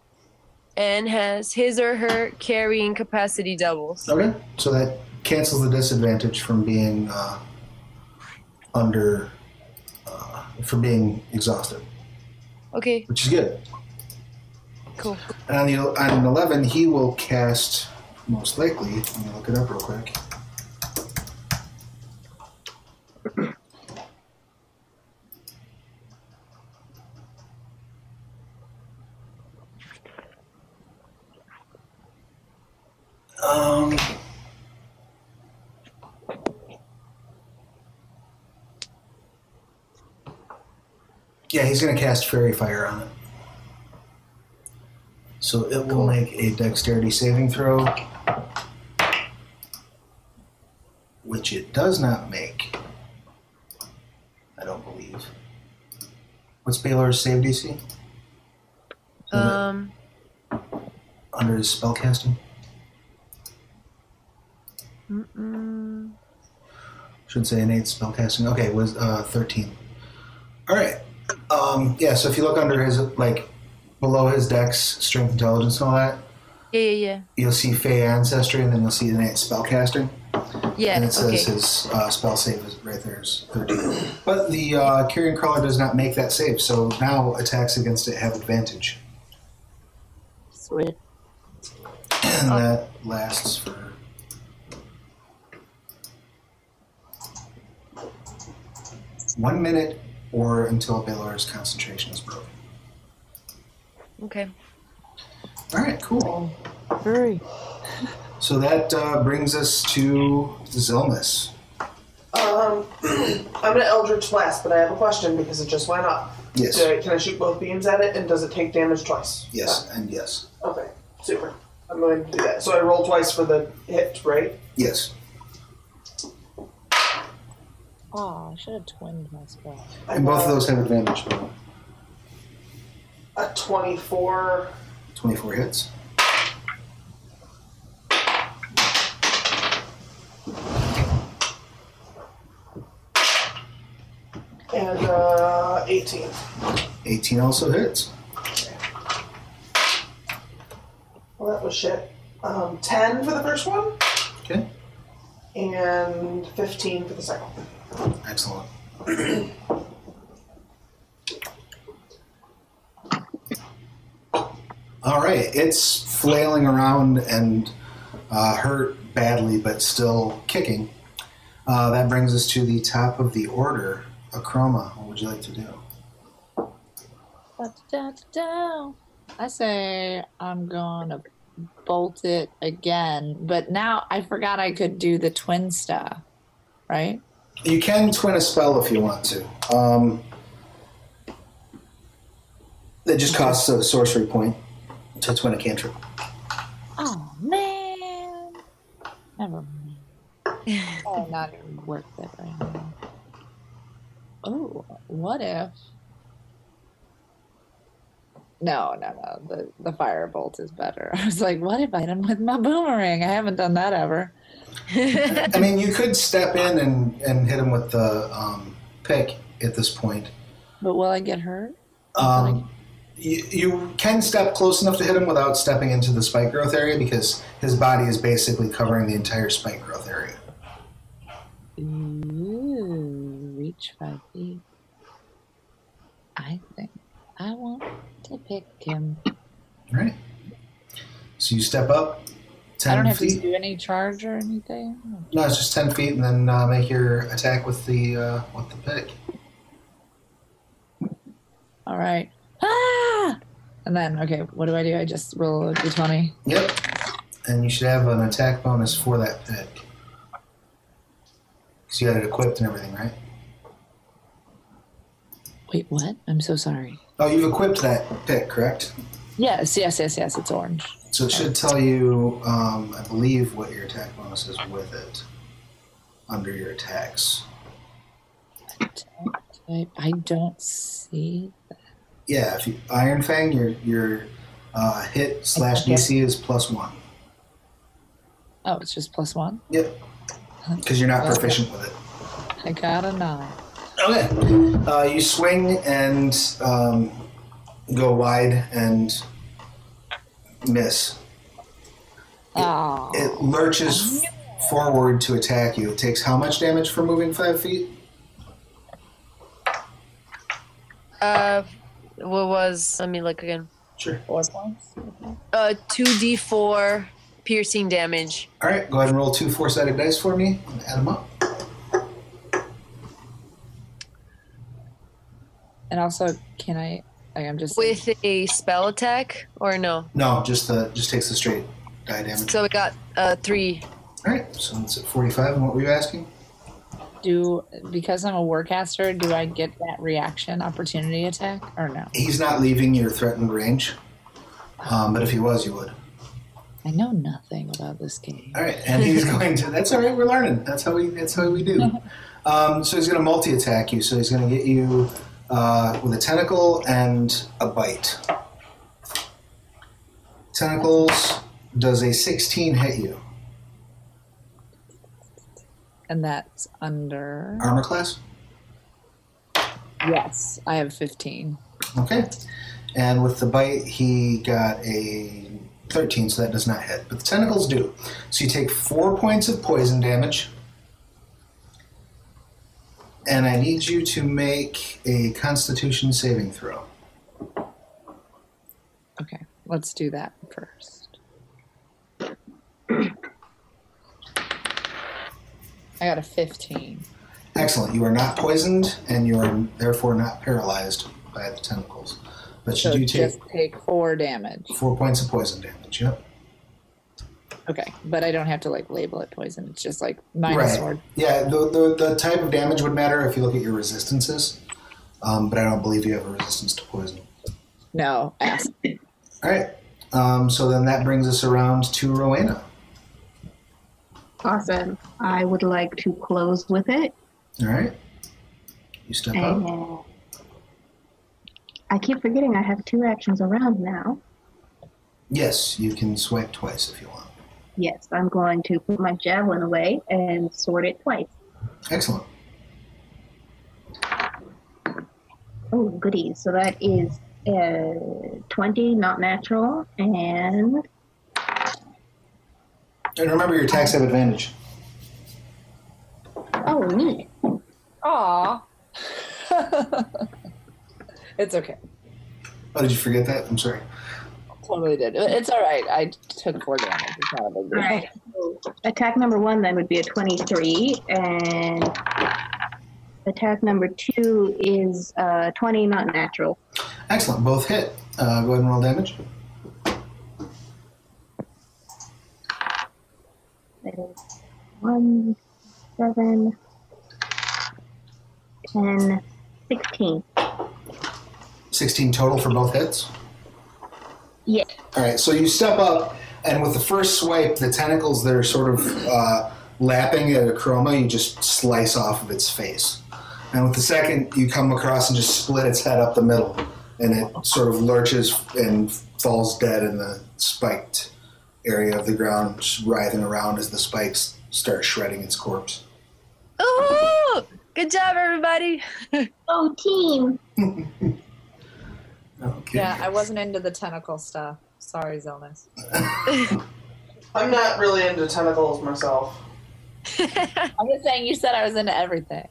[SPEAKER 2] and has his or her carrying capacity doubles.
[SPEAKER 1] Okay. So that cancels the disadvantage from being uh, under, uh, for being exhausted,
[SPEAKER 2] Okay,
[SPEAKER 1] which is good.
[SPEAKER 2] cool.
[SPEAKER 1] And on the on an eleven, he will cast most likely. Let me look it up real quick. Um. Yeah, he's going to cast Faerie Fire on it. So it will make a dexterity saving throw. which it does not make. I don't believe. What's Baylor's save DC?
[SPEAKER 2] Um,
[SPEAKER 1] Under his spellcasting?
[SPEAKER 2] mm-mm.
[SPEAKER 1] Should say innate spellcasting. Okay, it was uh, 13. All right. Um, yeah, so if you look under his, like, below his dex, strength, intelligence, and all that,
[SPEAKER 2] yeah, yeah, yeah.
[SPEAKER 1] you'll see Fey ancestry, and then you'll see innate spellcasting.
[SPEAKER 2] yeah. Yeah,
[SPEAKER 1] and it says
[SPEAKER 2] okay.
[SPEAKER 1] his uh, spell save is right there is 13. But the uh, Carrion Crawler does not make that save, so now attacks against it have advantage.
[SPEAKER 6] Sweet.
[SPEAKER 1] And that lasts for. One minute or until Baylor's concentration is broken.
[SPEAKER 2] Okay.
[SPEAKER 1] All right, cool.
[SPEAKER 6] Hurry.
[SPEAKER 1] So that uh, brings us to Xilmys.
[SPEAKER 4] Um, I'm gonna Eldritch Blast, but I have a question because it just went up.
[SPEAKER 1] Yes.
[SPEAKER 4] Do I- can I shoot both beams at it, and does it take damage twice?
[SPEAKER 1] Yes, and yes.
[SPEAKER 4] Okay, super. I'm going to do that. So I roll twice for the hit, right?
[SPEAKER 1] Yes.
[SPEAKER 5] Oh, I should have twinned my spell.
[SPEAKER 1] And both of those have advantage.
[SPEAKER 4] A 24.
[SPEAKER 1] 24 hits.
[SPEAKER 4] And uh, 18.
[SPEAKER 1] 18 also hits.
[SPEAKER 4] Well, that was shit. Um, 10 for the first one,
[SPEAKER 1] Okay.
[SPEAKER 4] And 15 for the second.
[SPEAKER 1] Excellent. All right, it's flailing around and uh, hurt badly, but still kicking. Uh, that brings us to the top of the order. Akroma, what would you like to do?
[SPEAKER 5] Da-da-da-da. I say I'm gonna bolt it again, but now I forgot I could do the twin stuff, right?
[SPEAKER 1] You can twin a spell if you want to. Um, it just costs a sorcery point to twin a cantrip.
[SPEAKER 5] Oh man, never mind. oh, not even worth it right now. Oh, what if? No, no, no. The the firebolt is better. I was like, what if I done with my boomerang? I haven't done that ever.
[SPEAKER 1] I mean, you could step in and, and hit him with the um, pick at this point.
[SPEAKER 5] But will I get hurt?
[SPEAKER 1] Um, you, you can step close enough to hit him without stepping into the spike growth area because his body is basically covering the entire spike growth area.
[SPEAKER 5] Ooh, reach five feet. I think I want to pick him.
[SPEAKER 1] All right. So you step up 10
[SPEAKER 5] I don't
[SPEAKER 1] 10
[SPEAKER 5] have
[SPEAKER 1] feet.
[SPEAKER 5] to do any charge or anything.
[SPEAKER 1] No, it's just 10 feet and then uh, make your attack with the, uh, with the pick.
[SPEAKER 5] All right. Ah! And then, okay, what do I do? I just roll a d20.
[SPEAKER 1] Yep. And you should have an attack bonus for that pick. Because you got it equipped and everything, right?
[SPEAKER 5] Wait, what? I'm so sorry.
[SPEAKER 1] Oh, you've equipped that pick, correct?
[SPEAKER 5] Yes, yes, yes, yes. It's orange.
[SPEAKER 1] So it should tell you, um, I believe, what your attack bonus is with it under your attacks.
[SPEAKER 5] I, I don't see.
[SPEAKER 1] Yeah, if you Iron Fang, your your uh, hit slash DC is plus one.
[SPEAKER 5] Oh, it's just plus one.
[SPEAKER 1] Yep. Because you're not proficient with it.
[SPEAKER 5] I got a nine.
[SPEAKER 1] Okay. Uh, you swing and um, go wide and miss.
[SPEAKER 5] Oh,
[SPEAKER 1] It lurches forward to attack you. It takes how much damage for moving five feet?
[SPEAKER 2] Uh, what was? Let me look again.
[SPEAKER 1] Sure.
[SPEAKER 5] four points.
[SPEAKER 2] Uh, two d four piercing damage.
[SPEAKER 1] All right, go ahead and roll two four-sided dice for me and add them up.
[SPEAKER 5] And also, can I? I'm just
[SPEAKER 2] with a spell attack or no?
[SPEAKER 1] No, just the just takes the straight die damage.
[SPEAKER 2] So we got uh three.
[SPEAKER 1] All right, so it's at forty-five. And what were you asking?
[SPEAKER 5] do because I'm a warcaster. Do I get that reaction opportunity attack or no?
[SPEAKER 1] He's not leaving your threatened range, um, but if he was, you would.
[SPEAKER 5] I know nothing about this game.
[SPEAKER 1] All right, and he's going to. That's all right. We're learning. That's how we. That's how we do. Um, so he's going to multi attack you. So he's going to get you uh, with a tentacle and a bite. Tentacles does a 16 hit you?
[SPEAKER 5] And that's under.
[SPEAKER 1] Armor class.
[SPEAKER 5] Yes, I have 15.
[SPEAKER 1] Okay. And with the bite, he got a 13, so that does not hit. But the tentacles do. So you take four points of poison damage. And I need you to make a constitution saving throw.
[SPEAKER 5] Okay, let's do that first. I got a 15.
[SPEAKER 1] Excellent. You are not poisoned, and you are therefore not paralyzed by the tentacles. But you do take
[SPEAKER 5] take four damage.
[SPEAKER 1] four points of poison damage. Yep.
[SPEAKER 5] Okay, but I don't have to like label it poison. It's just like minus
[SPEAKER 1] Right.
[SPEAKER 5] or
[SPEAKER 1] Yeah, the, the, the type of damage would matter if you look at your resistances. Um, but I don't believe you have a resistance to poison.
[SPEAKER 5] no. Ask.
[SPEAKER 1] All right. Um, so then that brings us around to Rauvaena.
[SPEAKER 3] Awesome. I would like to close with it.
[SPEAKER 1] All right. You step up.
[SPEAKER 3] And I keep forgetting I have two actions around now.
[SPEAKER 1] Yes, you can swipe twice if you want.
[SPEAKER 3] Yes, I'm going to put my javelin away and sword it twice.
[SPEAKER 1] Excellent.
[SPEAKER 3] Oh, goodies. So that is uh, 20, not natural, and
[SPEAKER 1] And remember, your attacks have advantage.
[SPEAKER 3] oh, neat.
[SPEAKER 5] Aw. it's okay.
[SPEAKER 1] Oh, did you forget that? I'm sorry.
[SPEAKER 5] Totally did. It's all right. I took four damage. It's not a big deal.
[SPEAKER 3] All right. Attack number one then would be a 23, and attack number two is uh, 20, not natural.
[SPEAKER 1] Excellent. Both hit. Uh, go ahead and roll damage.
[SPEAKER 3] That is 1, 7, 10, 16.
[SPEAKER 1] 16 total for both hits.
[SPEAKER 3] Yeah.
[SPEAKER 1] All right, so you step up, and with the first swipe, the tentacles that are sort of uh, lapping at Akroma, you just slice off of its face. And with the second, you come across and just split its head up the middle, and it sort of lurches and falls dead in the spiked area of the ground, just writhing around as the spikes start shredding its corpse.
[SPEAKER 2] Ooh! Good job, everybody.
[SPEAKER 3] Oh, team.
[SPEAKER 1] Okay.
[SPEAKER 5] Yeah, I wasn't into the tentacle stuff. Sorry, Xilmys.
[SPEAKER 4] I'm not really into tentacles myself.
[SPEAKER 5] I'm just saying you said I was into everything,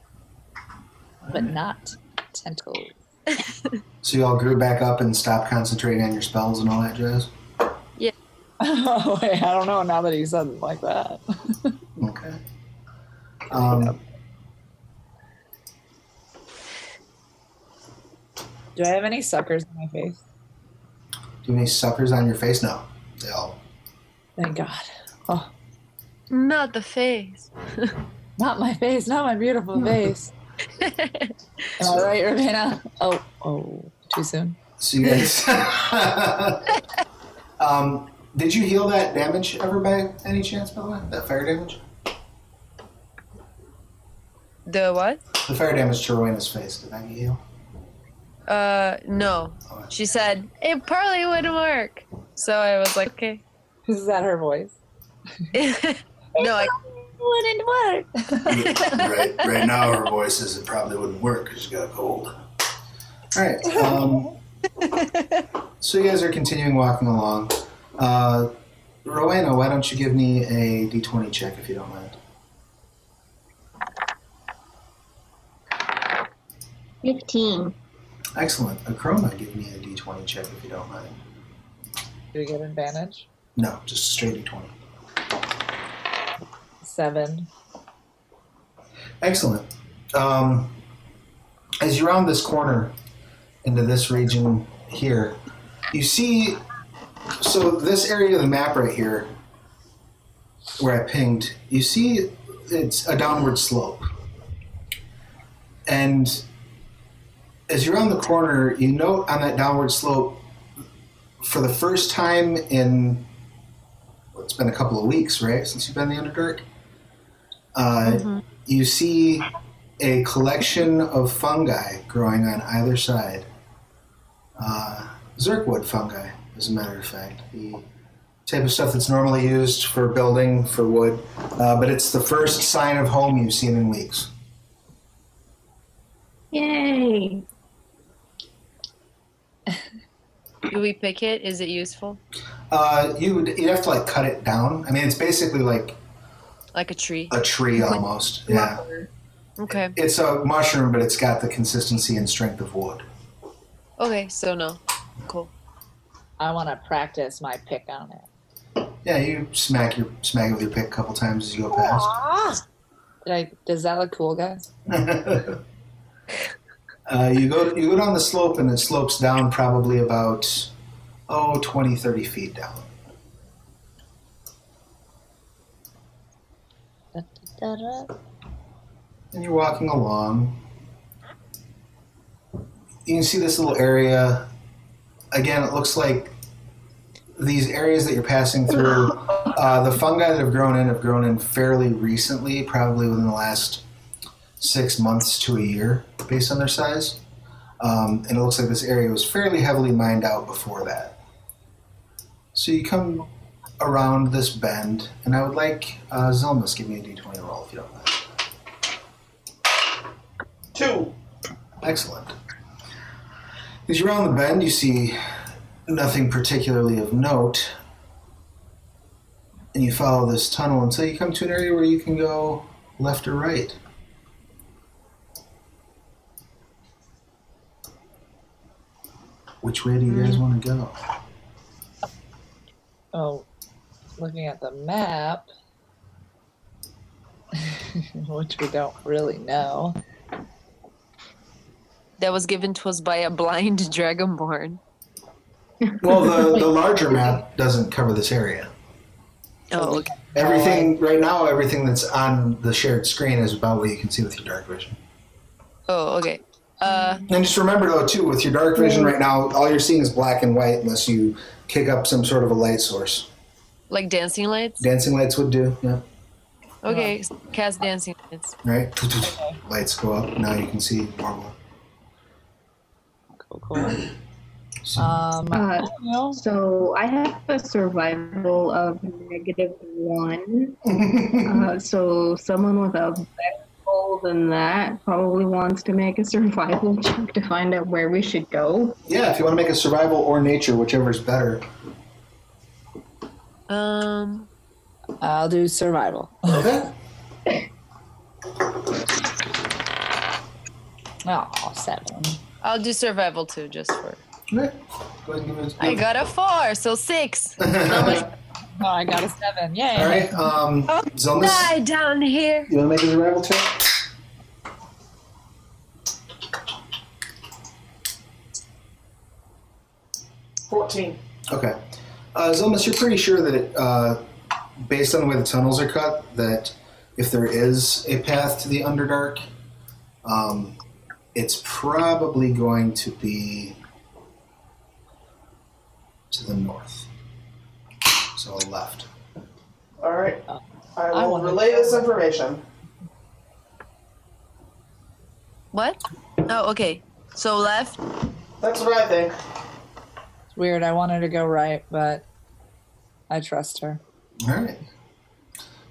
[SPEAKER 5] but not tentacles.
[SPEAKER 1] So you all grew back up and stopped concentrating on your spells and all that jazz? Yeah.
[SPEAKER 5] oh, wait, I don't know now that he said it like that.
[SPEAKER 1] Okay. Um,
[SPEAKER 5] Do I have any suckers on my face?
[SPEAKER 1] do you have any suckers on your face? No. They all.
[SPEAKER 5] Thank God. Oh,
[SPEAKER 2] Not the face.
[SPEAKER 5] not my face, not my beautiful face. Am I right, Rauvaena? Oh, oh, too soon.
[SPEAKER 1] So you guys. um, did you heal that damage ever by any chance, by the way? That fire damage?
[SPEAKER 2] The what?
[SPEAKER 1] The fire damage to Rauvaena's face. Did that get healed?
[SPEAKER 2] Uh, no. She said it probably wouldn't work. So I was like, okay.
[SPEAKER 5] Is that her voice?
[SPEAKER 2] no, I,
[SPEAKER 5] Wouldn't work.
[SPEAKER 1] right, right now, her voice says it probably wouldn't work because she got a cold. All right. Um, so you guys are continuing walking along. Uh, Rauvaena, why don't you give me a d20 check if you don't mind?
[SPEAKER 3] 15.
[SPEAKER 1] Excellent. Akroma, give me a d20 check if you don't mind.
[SPEAKER 5] Do we get an advantage?
[SPEAKER 1] No, just a straight d20.
[SPEAKER 5] Seven.
[SPEAKER 1] Excellent. Um, as you round this corner into this region here, you see. So this area of the map right here, where I pinged, you see it's a downward slope, and as you round the corner, you note on that downward slope, for the first time in it's been a couple of weeks, right, since you've been in the Underdark. Uh,
[SPEAKER 2] Mhm.
[SPEAKER 1] You see a collection of fungi growing on either side. Uh, Zurkhwood fungi, as a matter of fact. The type of stuff that's normally used for building, for wood. Uh, but it's the first sign of home you've seen in weeks.
[SPEAKER 3] Yay!
[SPEAKER 2] Do we pick it? Is it useful?
[SPEAKER 1] Uh, you would, you'd have to like cut it down. I mean, it's basically like
[SPEAKER 2] Like a tree?
[SPEAKER 1] a tree almost. Yeah.
[SPEAKER 2] Okay.
[SPEAKER 1] It's a mushroom, but it's got the consistency and strength of wood.
[SPEAKER 2] Okay, so no. Cool.
[SPEAKER 5] I want to practice my pick on it.
[SPEAKER 1] Yeah, you smack your smack it with your pick a couple times as you go past.
[SPEAKER 5] Did I, does that look cool, guys?
[SPEAKER 1] uh, you go you go down the slope, and it slopes down probably about oh 20, 30 feet down. And you're walking along. You can see this little area. Again, it looks like these areas that you're passing through, uh, the fungi that have grown in have grown in fairly recently, probably within the last six months to a year, based on their size. Um, and it looks like this area was fairly heavily mined out before that. So you come around this bend, and I would like uh, Xilmys give me a d20 roll if you don't mind.
[SPEAKER 4] Two.
[SPEAKER 1] Excellent. As you're around the bend, you see nothing particularly of note, and you follow this tunnel until you come to an area where you can go left or right. Which way do you guys mm. want to go?
[SPEAKER 5] Oh, looking at the map, which we don't really know.
[SPEAKER 2] That was given to us by a blind dragonborn.
[SPEAKER 1] Well, the, the larger map doesn't cover this area.
[SPEAKER 2] Oh, okay.
[SPEAKER 1] Everything right now, everything that's on the shared screen is about what you can see with your dark vision.
[SPEAKER 2] Oh, okay. Uh,
[SPEAKER 1] And just remember though too, with your dark vision right now, all you're seeing is black and white unless you kick up some sort of a light source.
[SPEAKER 2] like dancing lights?
[SPEAKER 1] Dancing lights would do, yeah.
[SPEAKER 2] Okay, cast dancing lights.
[SPEAKER 1] Right? Lights go up. Now you can see normal.
[SPEAKER 5] Cool, cool.
[SPEAKER 1] So,
[SPEAKER 5] Um, I
[SPEAKER 3] Uh. So I have a survival of negative one. Uh, so someone with a better roll than that probably wants to make a survival check to find out where we should go.
[SPEAKER 1] yeah, if you want to make a survival or nature, whichever's better.
[SPEAKER 2] Um,
[SPEAKER 5] I'll do survival.
[SPEAKER 1] Okay.
[SPEAKER 5] Oh, seven.
[SPEAKER 2] I'll do survival too, just for.
[SPEAKER 1] Okay. Go ahead and give it
[SPEAKER 2] I got a four, so six. Not much.
[SPEAKER 5] Oh, I got a seven. Yay.
[SPEAKER 1] All right. Um, Xilmys,
[SPEAKER 2] Die down here.
[SPEAKER 1] you want to make a survival check?
[SPEAKER 4] Fourteen.
[SPEAKER 1] Okay. Uh, Xilmys, you're pretty sure that it, uh, based on the way the tunnels are cut, that if there is a path to the Underdark, um, it's probably going to be to the north. So left.
[SPEAKER 4] All right. I
[SPEAKER 5] I
[SPEAKER 4] will
[SPEAKER 5] wanna-
[SPEAKER 4] relay this information.
[SPEAKER 2] What? Oh, okay. So left.
[SPEAKER 4] That's what I think.
[SPEAKER 5] It's weird. I wanted to go right, but I trust her
[SPEAKER 1] All right.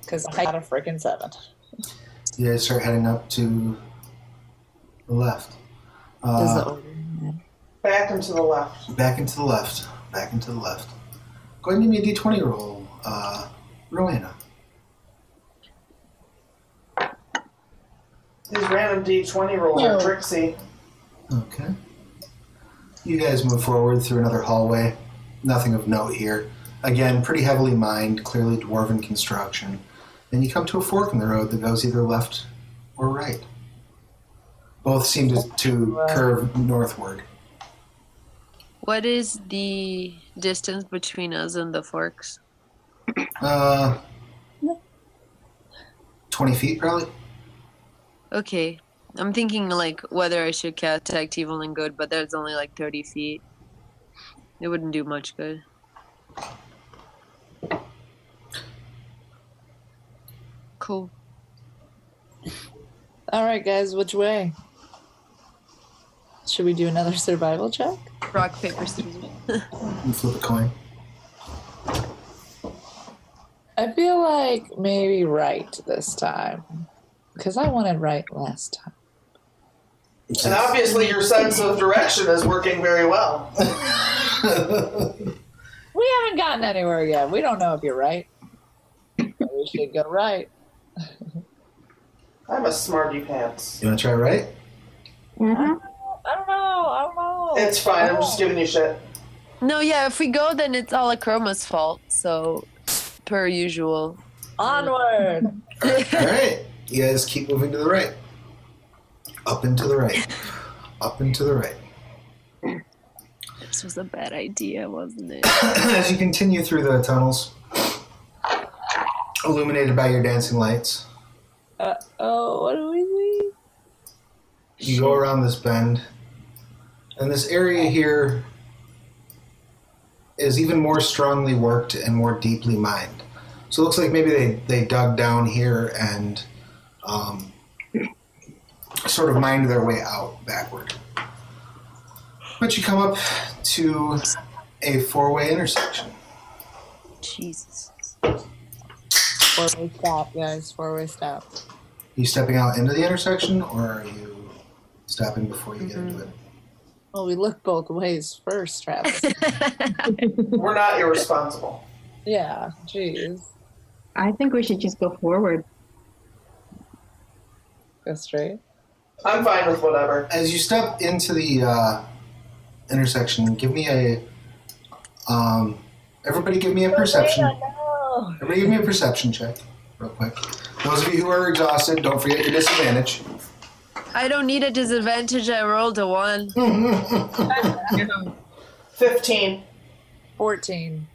[SPEAKER 5] because I got a freaking seven.
[SPEAKER 1] You guys start heading up to the left.
[SPEAKER 5] Does
[SPEAKER 1] Uh.
[SPEAKER 4] Back and to the left.
[SPEAKER 1] back into the left. Back into the left. Go ahead and give me a d20 roll, uh, Rauvaena.
[SPEAKER 4] These random D20 roll,
[SPEAKER 3] No.
[SPEAKER 4] are tricksy.
[SPEAKER 1] Okay. You guys move forward through another hallway. Nothing of note here. Again, pretty heavily mined, clearly dwarven construction. Then you come to a fork in the road that goes either left or right. Both seem to, to curve northward.
[SPEAKER 2] What is the distance between us and the forks?
[SPEAKER 1] Uh, 20 feet, probably.
[SPEAKER 2] Okay. I'm thinking like whether I should cast detect evil and good, but that's only like 30 feet. It wouldn't do much good. Cool.
[SPEAKER 5] All right, guys, which way? Should we do another survival check?
[SPEAKER 2] Rock, paper, scissors.
[SPEAKER 1] You flip a coin.
[SPEAKER 5] I feel like maybe right this time. Because I wanted right last time.
[SPEAKER 4] And obviously, your sense of direction is working very well.
[SPEAKER 5] We haven't gotten anywhere yet. We don't know if you're right. But we should go right.
[SPEAKER 4] I'm a smarty pants.
[SPEAKER 1] You want to try right?
[SPEAKER 3] Mhm.
[SPEAKER 5] I don't know. I don't know.
[SPEAKER 4] It's fine. I'm just giving you shit.
[SPEAKER 2] No, yeah, if we go, then it's all Chroma's fault. So, per usual.
[SPEAKER 5] onward.
[SPEAKER 1] All right. You guys keep moving to the right. Up and to the right. Up and to the right.
[SPEAKER 2] This was a bad idea, wasn't it?
[SPEAKER 1] As you continue through the tunnels, illuminated by your dancing lights,
[SPEAKER 5] Uh, oh, what do we see?
[SPEAKER 1] you go around this bend, and this area here is even more strongly worked and more deeply mined. So it looks like maybe they, they dug down here and um, sort of mined their way out backward. But you come up to a four way intersection.
[SPEAKER 2] Jesus.
[SPEAKER 5] Four way stop, guys. Four way stop.
[SPEAKER 1] Are you stepping out into the intersection, or are you stopping before you get into it?
[SPEAKER 5] Well, we look both ways first, Travis.
[SPEAKER 4] We're not irresponsible.
[SPEAKER 5] yeah, jeez.
[SPEAKER 3] I think we should just go forward.
[SPEAKER 5] Go straight.
[SPEAKER 4] I'm fine with whatever.
[SPEAKER 1] As you step into the uh, intersection, give me a. Um, everybody, give me a perception. Everybody, give me a perception check, real quick. Those of you who are exhausted, don't forget your disadvantage.
[SPEAKER 2] I don't need a disadvantage. I rolled a one.
[SPEAKER 4] 15.
[SPEAKER 5] 14.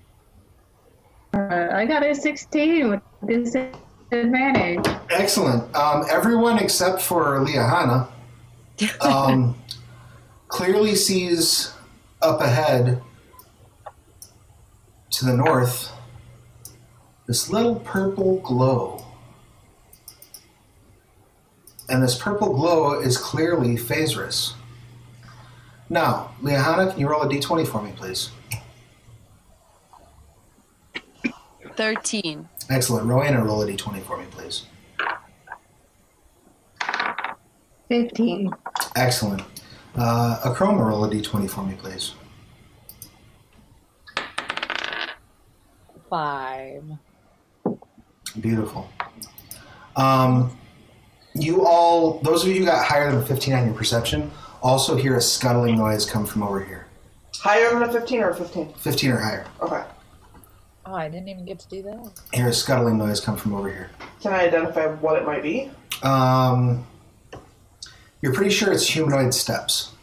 [SPEAKER 3] Uh, I got a 16 with disadvantage.
[SPEAKER 1] Excellent. Um, everyone except for Liahana um, clearly sees up ahead to the north this little purple glow. And this purple glow is clearly Faerzress. Now, Liahana, can you roll a d20 for me, please?
[SPEAKER 2] 13.
[SPEAKER 1] Excellent. Rauvaena, roll a d20 for me, please.
[SPEAKER 3] 15.
[SPEAKER 1] Excellent. Uh, Akroma, roll a d20 for me, please.
[SPEAKER 5] Five.
[SPEAKER 1] Beautiful. Um, you all, those of you who got higher than 15 on your perception, also hear a scuttling noise come from over here.
[SPEAKER 4] Higher than a 15 or a 15?
[SPEAKER 1] 15 or higher.
[SPEAKER 4] Okay.
[SPEAKER 5] Oh, I didn't even get to do that.
[SPEAKER 1] Hear a scuttling noise come from over here.
[SPEAKER 4] Can I identify what it might be?
[SPEAKER 1] Um, you're pretty sure it's humanoid steps.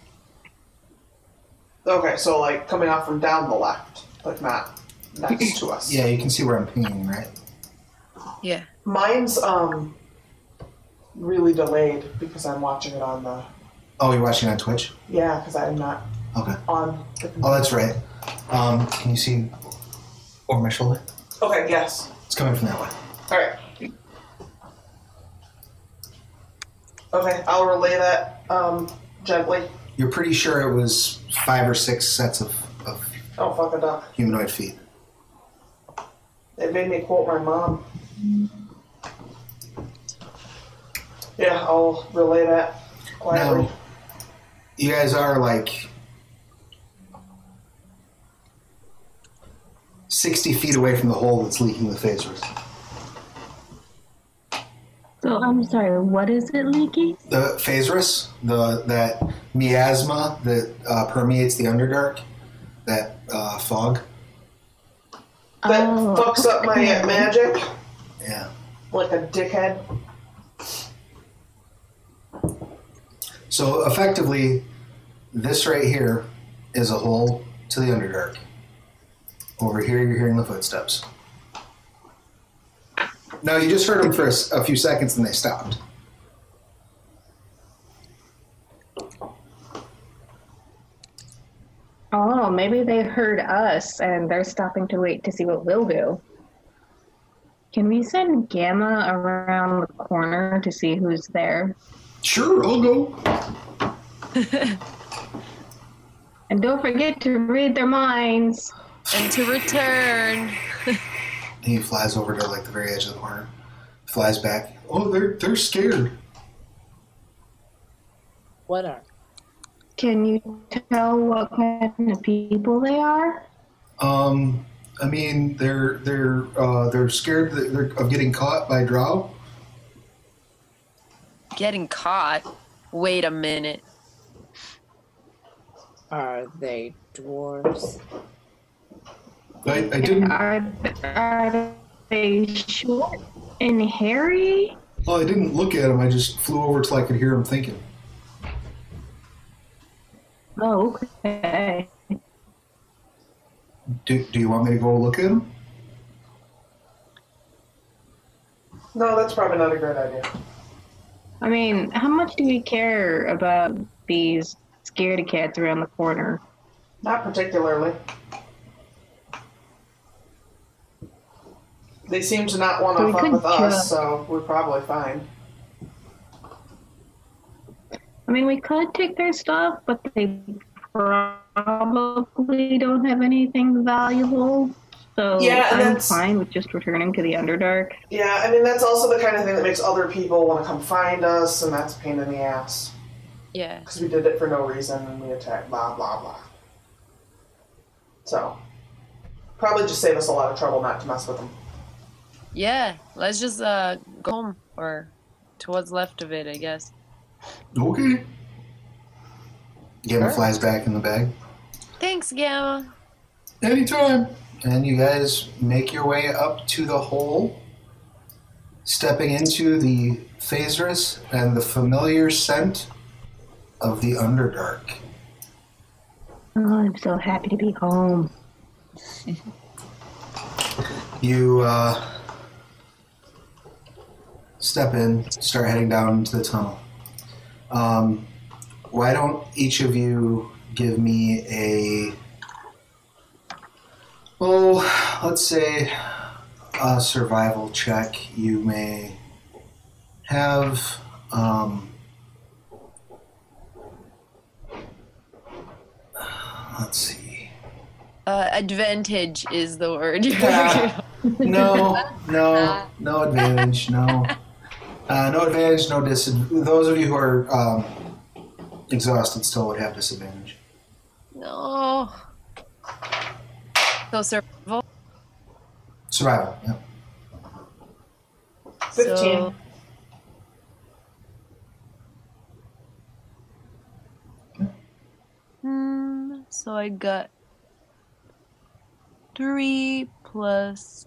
[SPEAKER 4] Okay, so like coming off from down the left, like not next to us.
[SPEAKER 1] Yeah, you can see where I'm pinging, right?
[SPEAKER 2] Yeah.
[SPEAKER 4] Mine's um really delayed because I'm watching it on the
[SPEAKER 1] Oh, you're watching it on Twitch?
[SPEAKER 4] yeah because I'm not
[SPEAKER 1] Okay.
[SPEAKER 4] on. The
[SPEAKER 1] Oh, that's right. Um, can you see over my shoulder?
[SPEAKER 4] Okay. Yes.
[SPEAKER 1] It's coming from that way.
[SPEAKER 4] All right. Okay, I'll relay that um, gently.
[SPEAKER 1] You're pretty sure it was five or six sets of, of
[SPEAKER 4] Oh fuck a duck!
[SPEAKER 1] humanoid feet.
[SPEAKER 4] It made me quote my mom. Yeah, I'll relay that quietly.
[SPEAKER 1] Now, you guys are like 60 feet away from the hole that's leaking the faerzress.
[SPEAKER 3] So I'm sorry, what is it leaking?
[SPEAKER 1] The phasers, the that miasma that uh, permeates the Underdark, that uh, fog.
[SPEAKER 4] That
[SPEAKER 3] Oh,
[SPEAKER 4] fucks up my
[SPEAKER 3] okay.
[SPEAKER 4] magic
[SPEAKER 1] Yeah.
[SPEAKER 4] like a dickhead.
[SPEAKER 1] So effectively, this right here is a hole to the Underdark. Over here, you're hearing the footsteps. No, you just heard them for a few seconds and they stopped.
[SPEAKER 3] Oh, maybe they heard us and they're stopping to wait to see what we'll do. Can we send Gamma around the corner to see who's there?
[SPEAKER 1] Sure, I'll go.
[SPEAKER 3] And don't forget to read their minds.
[SPEAKER 2] and to return.
[SPEAKER 1] He flies over to like the very edge of the corner. Flies back. Oh, they're they're scared.
[SPEAKER 5] What are?
[SPEAKER 3] Can you tell what kind of people they are?
[SPEAKER 1] Um, I mean, they're they're uh, they're scared that they're, of getting caught by Drow.
[SPEAKER 2] Getting caught. Wait a minute.
[SPEAKER 5] Are they dwarves?
[SPEAKER 1] I, I didn't.
[SPEAKER 3] Are, are they short and hairy?
[SPEAKER 1] Well, I didn't look at him. I just flew over till I could hear him thinking.
[SPEAKER 3] Oh, okay.
[SPEAKER 1] Do, do you want me to go look at him?
[SPEAKER 4] No, that's probably not a great idea.
[SPEAKER 3] I mean, how much do we care about these scaredy cats around the corner?
[SPEAKER 4] Not particularly. They seem to not want to fuck with us, so we're probably fine.
[SPEAKER 3] I mean, we could take their stuff, but they probably don't have anything valuable. So
[SPEAKER 4] Yeah, and
[SPEAKER 3] I'm
[SPEAKER 4] that's-
[SPEAKER 3] fine with just returning to the Underdark.
[SPEAKER 4] Yeah, I mean that's also the kind of thing that makes other people want to come find us, and that's a pain in the ass
[SPEAKER 2] Yeah.
[SPEAKER 4] because we did it for no reason and we attacked blah blah blah. So probably just save us a lot of trouble not to mess with them.
[SPEAKER 2] Yeah. Let's just uh go home or to what's left of it, I guess.
[SPEAKER 1] Okay. Gamma
[SPEAKER 5] Sure.
[SPEAKER 1] flies back in the bag.
[SPEAKER 2] Thanks, Gamma.
[SPEAKER 1] Anytime. And you guys make your way up to the hole, stepping into the Faerzress and the familiar scent of the Underdark.
[SPEAKER 3] Oh, I'm so happy to be home.
[SPEAKER 1] You uh, step in, start heading down into the tunnel. Um, why don't each of you give me a, oh, let's say a survival check. You may have. Um, let's see.
[SPEAKER 2] Uh, advantage is the word.
[SPEAKER 1] No, no, no advantage, no. Uh, no advantage, no disadvantage. Those of you who are um, exhausted still would have disadvantage.
[SPEAKER 2] no. So survival.
[SPEAKER 1] Survival, yeah.
[SPEAKER 4] Fifteen.
[SPEAKER 2] So, hmm, so I got three plus.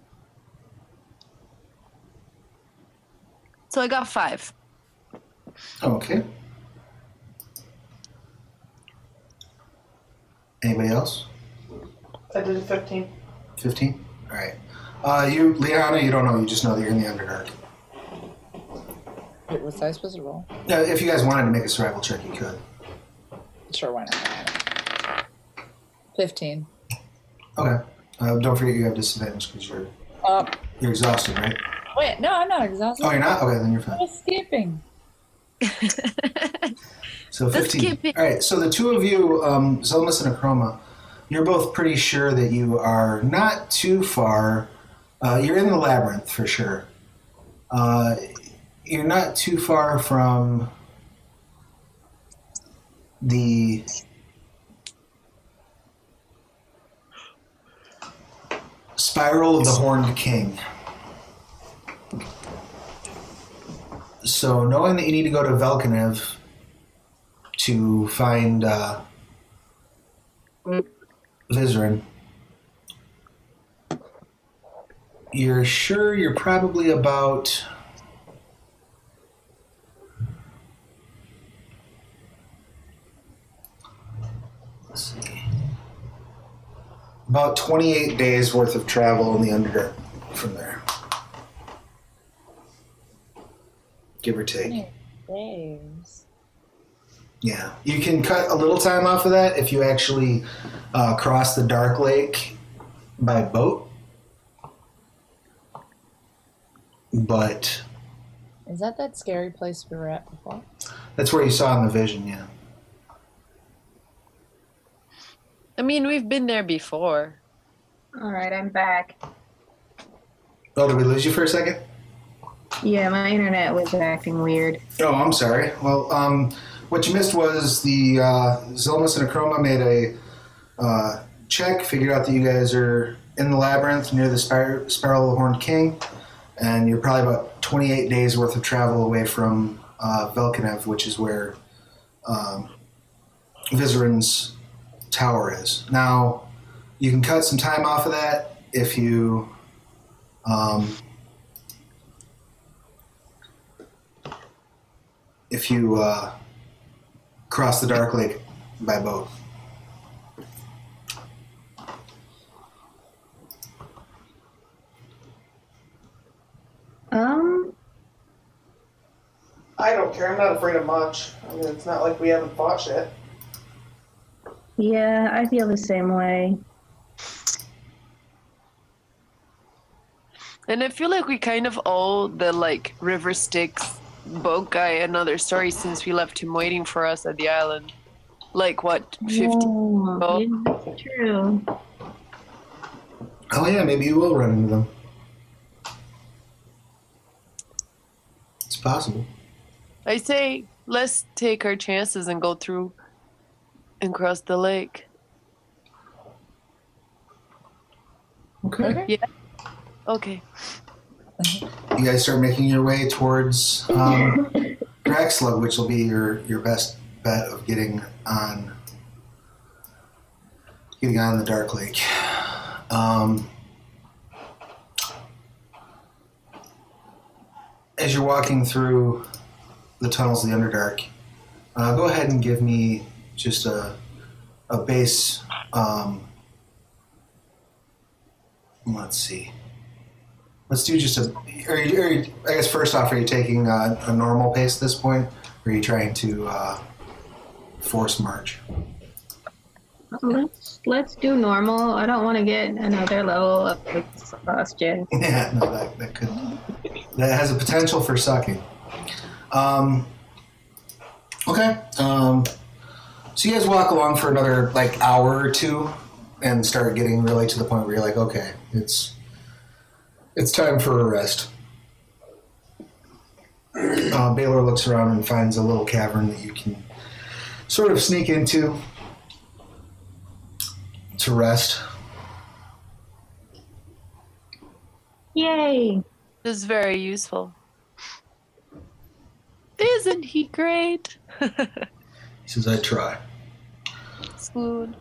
[SPEAKER 2] So I got five.
[SPEAKER 1] Okay. Anybody else?
[SPEAKER 4] I did a fifteen.
[SPEAKER 1] 15? All right. Uh, you, Liahana, you don't know. You just know that you're in the Underdark.
[SPEAKER 5] Wait, was I supposed to roll?
[SPEAKER 1] Now, if you guys wanted to make a survival check, you could.
[SPEAKER 5] Sure, why not? 15.
[SPEAKER 1] Okay. Uh, don't forget you have disadvantage because you're,
[SPEAKER 5] Uh,
[SPEAKER 1] you're exhausted, right?
[SPEAKER 5] wait, no, I'm not exhausted.
[SPEAKER 1] Oh, you're not? Okay, then you're fine.
[SPEAKER 5] I was skipping.
[SPEAKER 1] So 15. All right, so the two of you, um, Xilmys and Akroma, you're both pretty sure that you are not too far. Uh, you're in the labyrinth for sure. Uh, you're not too far from the spiral of the Horned King. So, knowing that you need to go to Velkanev to find uh, Vizeran, you're sure you're probably about. Let's see. About 28 days worth of travel in the Underdark from there. Give or take.
[SPEAKER 5] Days.
[SPEAKER 1] Yeah, you can cut a little time off of that if you actually uh, cross the Dark Lake by boat. but
[SPEAKER 5] Is that that scary place we were at before?
[SPEAKER 1] that's where you saw in the vision. Yeah.
[SPEAKER 2] I mean, we've been there before.
[SPEAKER 3] All right, I'm back.
[SPEAKER 1] Oh, did we lose you for a second?
[SPEAKER 3] Yeah, my internet was acting weird.
[SPEAKER 1] Oh, I'm sorry. Well, um, what you missed was the uh, and Akroma made a uh, check, figured out that you guys are in the labyrinth near the Spir- Spiral Horned King, and you're probably about 28 days worth of travel away from uh, Velkanev, which is where um, tower is. Now, you can cut some time off of that if you. Um, if you uh, cross the Dark Lake by boat.
[SPEAKER 3] Um,
[SPEAKER 4] I don't care. I'm not afraid of much. I mean, it's not like we haven't fought shit.
[SPEAKER 3] yeah, I feel the same way.
[SPEAKER 2] And I feel like we kind of owe the like River Styx boat guy another story since we left him waiting for us at the island. Like what, fifty?
[SPEAKER 3] Oh,
[SPEAKER 2] Oh.
[SPEAKER 3] yeah, true.
[SPEAKER 1] Oh yeah, maybe you will run into them. It's possible.
[SPEAKER 2] I say let's take our chances and go through and cross the lake.
[SPEAKER 1] Okay. Yeah.
[SPEAKER 2] Okay.
[SPEAKER 1] You guys start making your way towards um, Gracklstugh, which will be your, your best bet of getting on getting on the Dark Lake. Um, as you're walking through the tunnels of the Underdark, uh, go ahead and give me just a a base. Um, let's see. Let's do just a. Are you, are you, I guess first off, are you taking a, a normal pace at this point, or are you trying to uh, force march?
[SPEAKER 3] Let's let's do normal. I don't want to get another level of exhaustion.
[SPEAKER 1] Yeah, no, that, that could that has a potential for sucking. Um, okay, um, so you guys walk along for another like hour or two, and start getting really to the point where you're like, okay, it's it's time for a rest. Uh, Baylor looks around and finds a little cavern that you can sort of sneak into to rest.
[SPEAKER 3] Yay!
[SPEAKER 2] This is very useful. Isn't he great?
[SPEAKER 1] He says, "I try."
[SPEAKER 2] Swoon.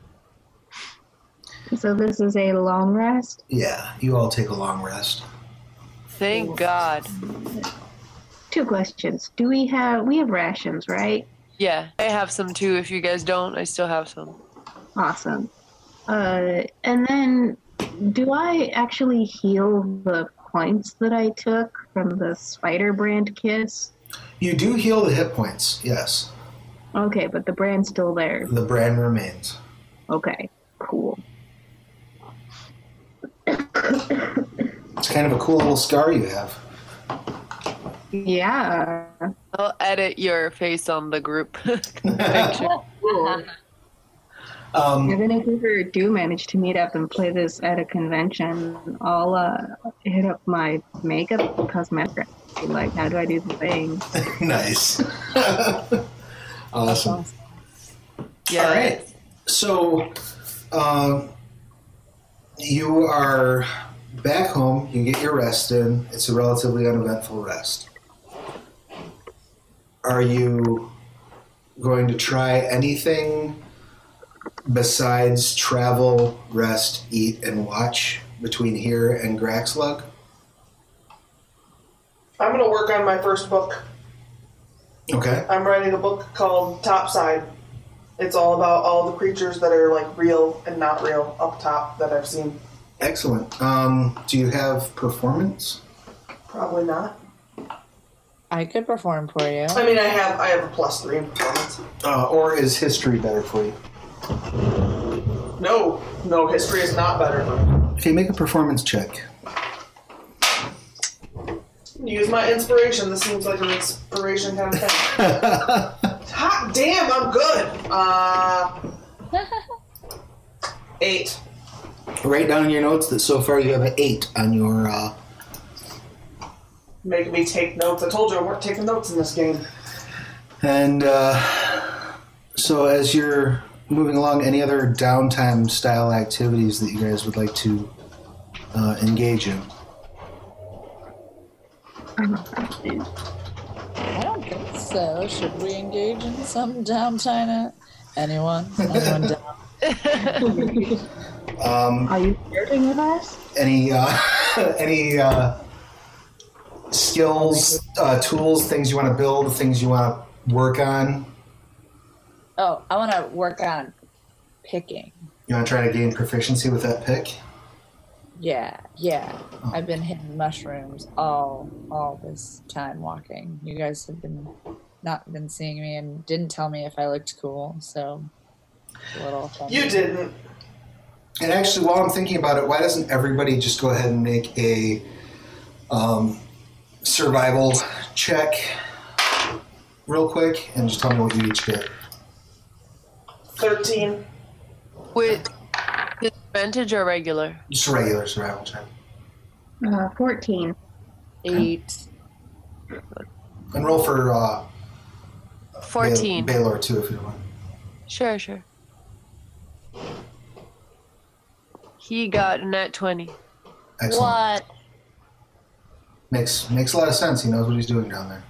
[SPEAKER 3] So this is a long rest.
[SPEAKER 1] Yeah, you all take a long rest.
[SPEAKER 2] Thank God.
[SPEAKER 3] Two questions. Do we have we have rations, right?
[SPEAKER 2] Yeah, I have some too. If you guys don't, I still have some.
[SPEAKER 3] Awesome. Uh, and then, do I actually heal the points that I took from the spider brand kiss?
[SPEAKER 1] You do heal the hit points, yes.
[SPEAKER 3] Okay, but the brand's still there.
[SPEAKER 1] The brand remains.
[SPEAKER 3] Okay, cool.
[SPEAKER 1] It's kind of a cool little scar you have.
[SPEAKER 3] Yeah.
[SPEAKER 2] I'll edit your face on the group.
[SPEAKER 3] Cool.
[SPEAKER 1] Um,
[SPEAKER 3] Even if we ever do manage to meet up and play this at a convention, I'll uh, hit up my makeup and cosmetic. Like, how do I do the thing?
[SPEAKER 1] nice. awesome.
[SPEAKER 2] yeah.
[SPEAKER 1] All right. So, um, you are back home. You get your rest in. It's a relatively uneventful rest. Are you going to try anything besides travel, rest, eat, and watch between here and Gracklstugh?
[SPEAKER 4] I'm gonna work on my first book.
[SPEAKER 1] Okay.
[SPEAKER 4] I'm writing a book called Topside. It's all about all the creatures that are like real and not real up top that I've seen.
[SPEAKER 1] Excellent. Um, do you have performance?
[SPEAKER 4] Probably not.
[SPEAKER 5] I could perform for you.
[SPEAKER 4] I mean, I have I have a plus three in performance.
[SPEAKER 1] Uh, or is history better for you?
[SPEAKER 4] No, no, history is not better for me.
[SPEAKER 1] Okay, make a performance check.
[SPEAKER 4] Use my inspiration. This seems like an inspiration kind of thing. Hot damn, I'm good. Uh, eight.
[SPEAKER 1] Write down in your notes that so far you have an eight on your. Uh,
[SPEAKER 4] Making me take notes. I told you I weren't taking notes in this game.
[SPEAKER 1] and uh, so as you're moving along, any other downtime style activities that you guys would like to uh, engage in?
[SPEAKER 5] I don't think so. Should we engage in some downtime? Anyone? Anyone down?
[SPEAKER 1] Um,
[SPEAKER 3] Are you flirting with us?
[SPEAKER 1] any uh, any uh, skills, uh, tools, things you want to build, things you want to work on?
[SPEAKER 5] Oh, I want to work on picking.
[SPEAKER 1] You want to try to gain proficiency with that pick?
[SPEAKER 5] Yeah, yeah. I've been hitting mushrooms all all this time walking. You guys have been not been seeing me and didn't tell me if I looked cool, so a little offended.
[SPEAKER 4] You didn't.
[SPEAKER 1] And actually, while I'm thinking about it, why doesn't everybody just go ahead and make a um, survival check real quick and just tell me what you each get?
[SPEAKER 4] 13.
[SPEAKER 2] With disadvantage or regular?
[SPEAKER 1] Just a regular survival check.
[SPEAKER 3] Uh, 14.
[SPEAKER 5] Eight.
[SPEAKER 1] And roll for uh,
[SPEAKER 2] 14.
[SPEAKER 1] Ba- Baylor too, if you don't mind.
[SPEAKER 2] Sure, sure. He got a nat 20.
[SPEAKER 1] Excellent.
[SPEAKER 5] What?
[SPEAKER 1] Makes makes a lot of sense. He knows what he's doing down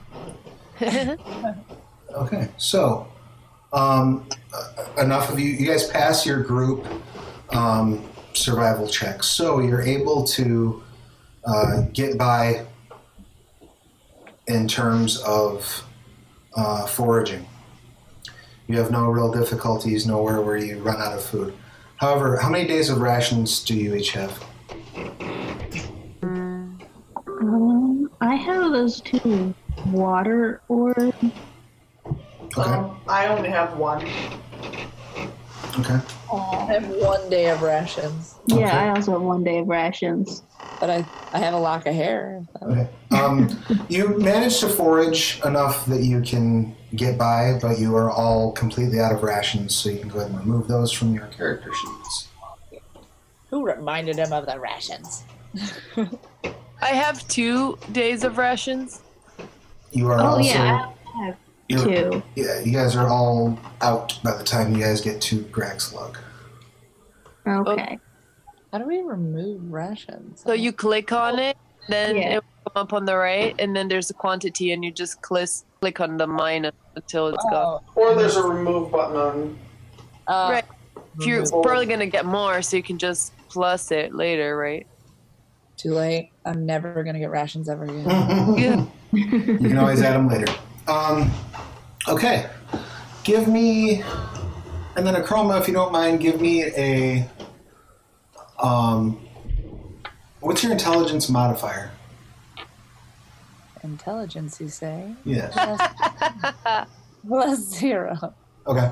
[SPEAKER 1] there. Okay, so um, uh, enough of you. You guys pass your group um, survival checks, so you're able to uh, get by in terms of uh, foraging. You have no real difficulties, nowhere where you run out of food. However, how many days of rations do you each have?
[SPEAKER 3] Um, I have those two water orbs.
[SPEAKER 1] Okay,
[SPEAKER 4] Um, I only have one.
[SPEAKER 1] Okay.
[SPEAKER 5] I have one day of rations,
[SPEAKER 1] Okay.
[SPEAKER 3] Yeah, I also have one day of rations.
[SPEAKER 5] but I I have a lock of hair.
[SPEAKER 1] Okay. Um, you manage to forage enough that you can get by, but you are all completely out of rations, so you can go ahead and remove those from your character sheets.
[SPEAKER 5] Who reminded him of the rations?
[SPEAKER 2] I have two days of rations.
[SPEAKER 1] You are
[SPEAKER 3] Oh,
[SPEAKER 1] also
[SPEAKER 3] yeah, I have
[SPEAKER 1] you're-
[SPEAKER 3] two.
[SPEAKER 1] Yeah, you guys are all out by the time you guys get to Gracklstugh.
[SPEAKER 3] Okay.
[SPEAKER 5] How do we remove rations?
[SPEAKER 2] So you click on it, then
[SPEAKER 3] Yeah.
[SPEAKER 2] it will come up on the right, and then there's a quantity, and you just click, click on the minus until it's gone.
[SPEAKER 5] Oh,
[SPEAKER 4] Or there's a remove button on.
[SPEAKER 5] uh,
[SPEAKER 2] Right. If You're
[SPEAKER 5] remove-
[SPEAKER 2] probably going to get more, so you can just plus it later, right?
[SPEAKER 5] Too late. I'm never gonna get rations ever again.
[SPEAKER 2] Yeah.
[SPEAKER 1] You can always add them later. Um, okay. Give me, and then Akroma, if you don't mind, give me a. Um, what's your intelligence modifier?
[SPEAKER 5] Intelligence, you say?
[SPEAKER 1] Yes.
[SPEAKER 5] Plus, plus zero.
[SPEAKER 1] Okay.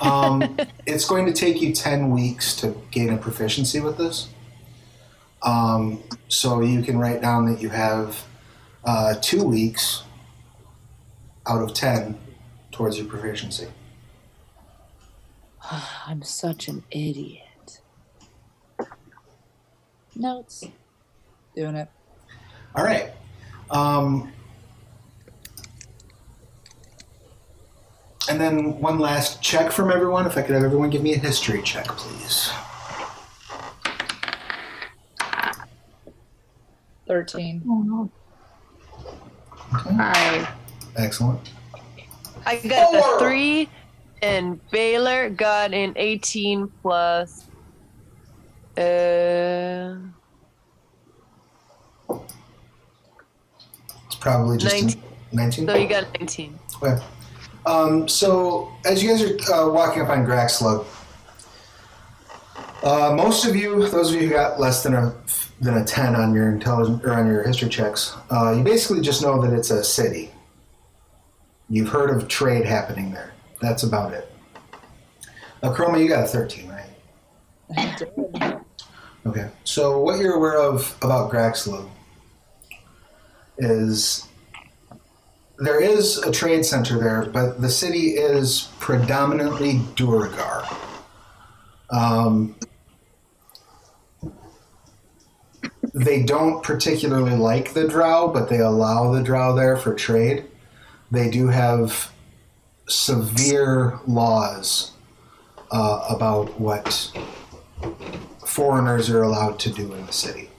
[SPEAKER 1] Um, it's going to take you 10 weeks to gain a proficiency with this. Um, so you can write down that you have uh, two weeks out of 10 towards your proficiency.
[SPEAKER 5] I'm such an idiot. Notes. Doing it.
[SPEAKER 1] All right. Um, and then one last check from everyone. If I could have everyone give me a history check, please.
[SPEAKER 5] 13.
[SPEAKER 3] Oh, Five.
[SPEAKER 1] Excellent.
[SPEAKER 2] I got
[SPEAKER 4] Four.
[SPEAKER 2] a 3, and Baylor got an 18 plus. Uh,
[SPEAKER 1] It's probably just
[SPEAKER 2] 19.
[SPEAKER 1] 19.
[SPEAKER 2] so you got 19.
[SPEAKER 1] Okay. Um, so as you guys are uh, walking up on Gracklstugh, uh, most of you, those of you who got less than a than a ten on your intelligence or on your history checks, uh, you basically just know that it's a city. You've heard of trade happening there. That's about it. Uh, Chroma, you got a thirteen, right?
[SPEAKER 5] I did.
[SPEAKER 1] Okay. So what you're aware of about Gracklstugh is there is a trade center there, but the city is predominantly Duergar. Um, they don't particularly like the drow, but they allow the drow there for trade. They do have severe laws uh, about what foreigners are allowed to do in the city.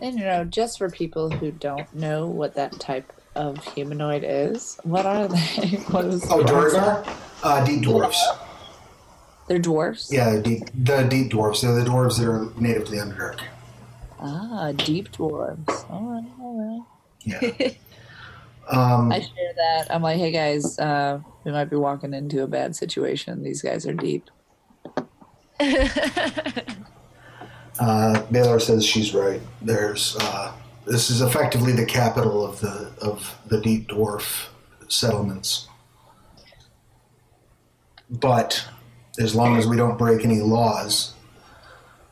[SPEAKER 5] And you know, just for people who don't know what that type of humanoid is, what are they? what is
[SPEAKER 1] Oh, Duergar? Uh, deep dwarfs.
[SPEAKER 5] They're dwarfs.
[SPEAKER 1] Yeah, they're deep, the deep dwarfs. They're the dwarves that are native to the Underdark.
[SPEAKER 5] Ah, deep dwarves. All right, all right.
[SPEAKER 1] Yeah. Um,
[SPEAKER 5] I share that. I'm like, hey guys, uh, we might be walking into a bad situation. These guys are deep.
[SPEAKER 1] uh, Baylor says she's right. There's uh, this is effectively the capital of the of the deep dwarf settlements. But as long as we don't break any laws,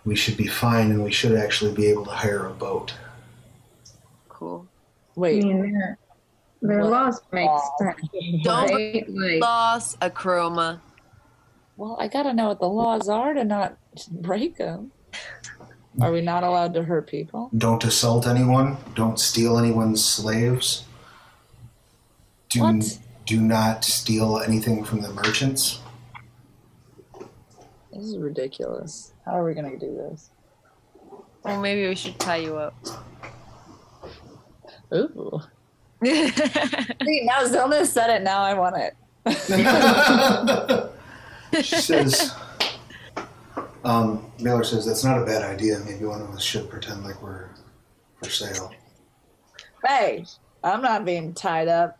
[SPEAKER 1] we should be fine, and we should actually be able to hire a boat.
[SPEAKER 2] Cool.
[SPEAKER 5] Wait,
[SPEAKER 3] mean, their, their
[SPEAKER 5] What?
[SPEAKER 3] laws make
[SPEAKER 5] Oh.
[SPEAKER 3] sense.
[SPEAKER 2] Don't
[SPEAKER 3] right? Like,
[SPEAKER 2] Loss a chroma.
[SPEAKER 5] well, I gotta know what the laws are to not break them. Are we not allowed to hurt people?
[SPEAKER 1] Don't assault anyone. Don't steal anyone's slaves. Do
[SPEAKER 5] What?
[SPEAKER 1] do not steal anything from the merchants.
[SPEAKER 5] This is ridiculous. How are we gonna do this?
[SPEAKER 2] Well, maybe we should tie you up.
[SPEAKER 5] Ooh. See, now Zelda said it. Now I want it.
[SPEAKER 1] she says, um, Miller says, that's not a bad idea. Maybe one of us should pretend like we're for sale.
[SPEAKER 5] Hey, I'm not being tied up.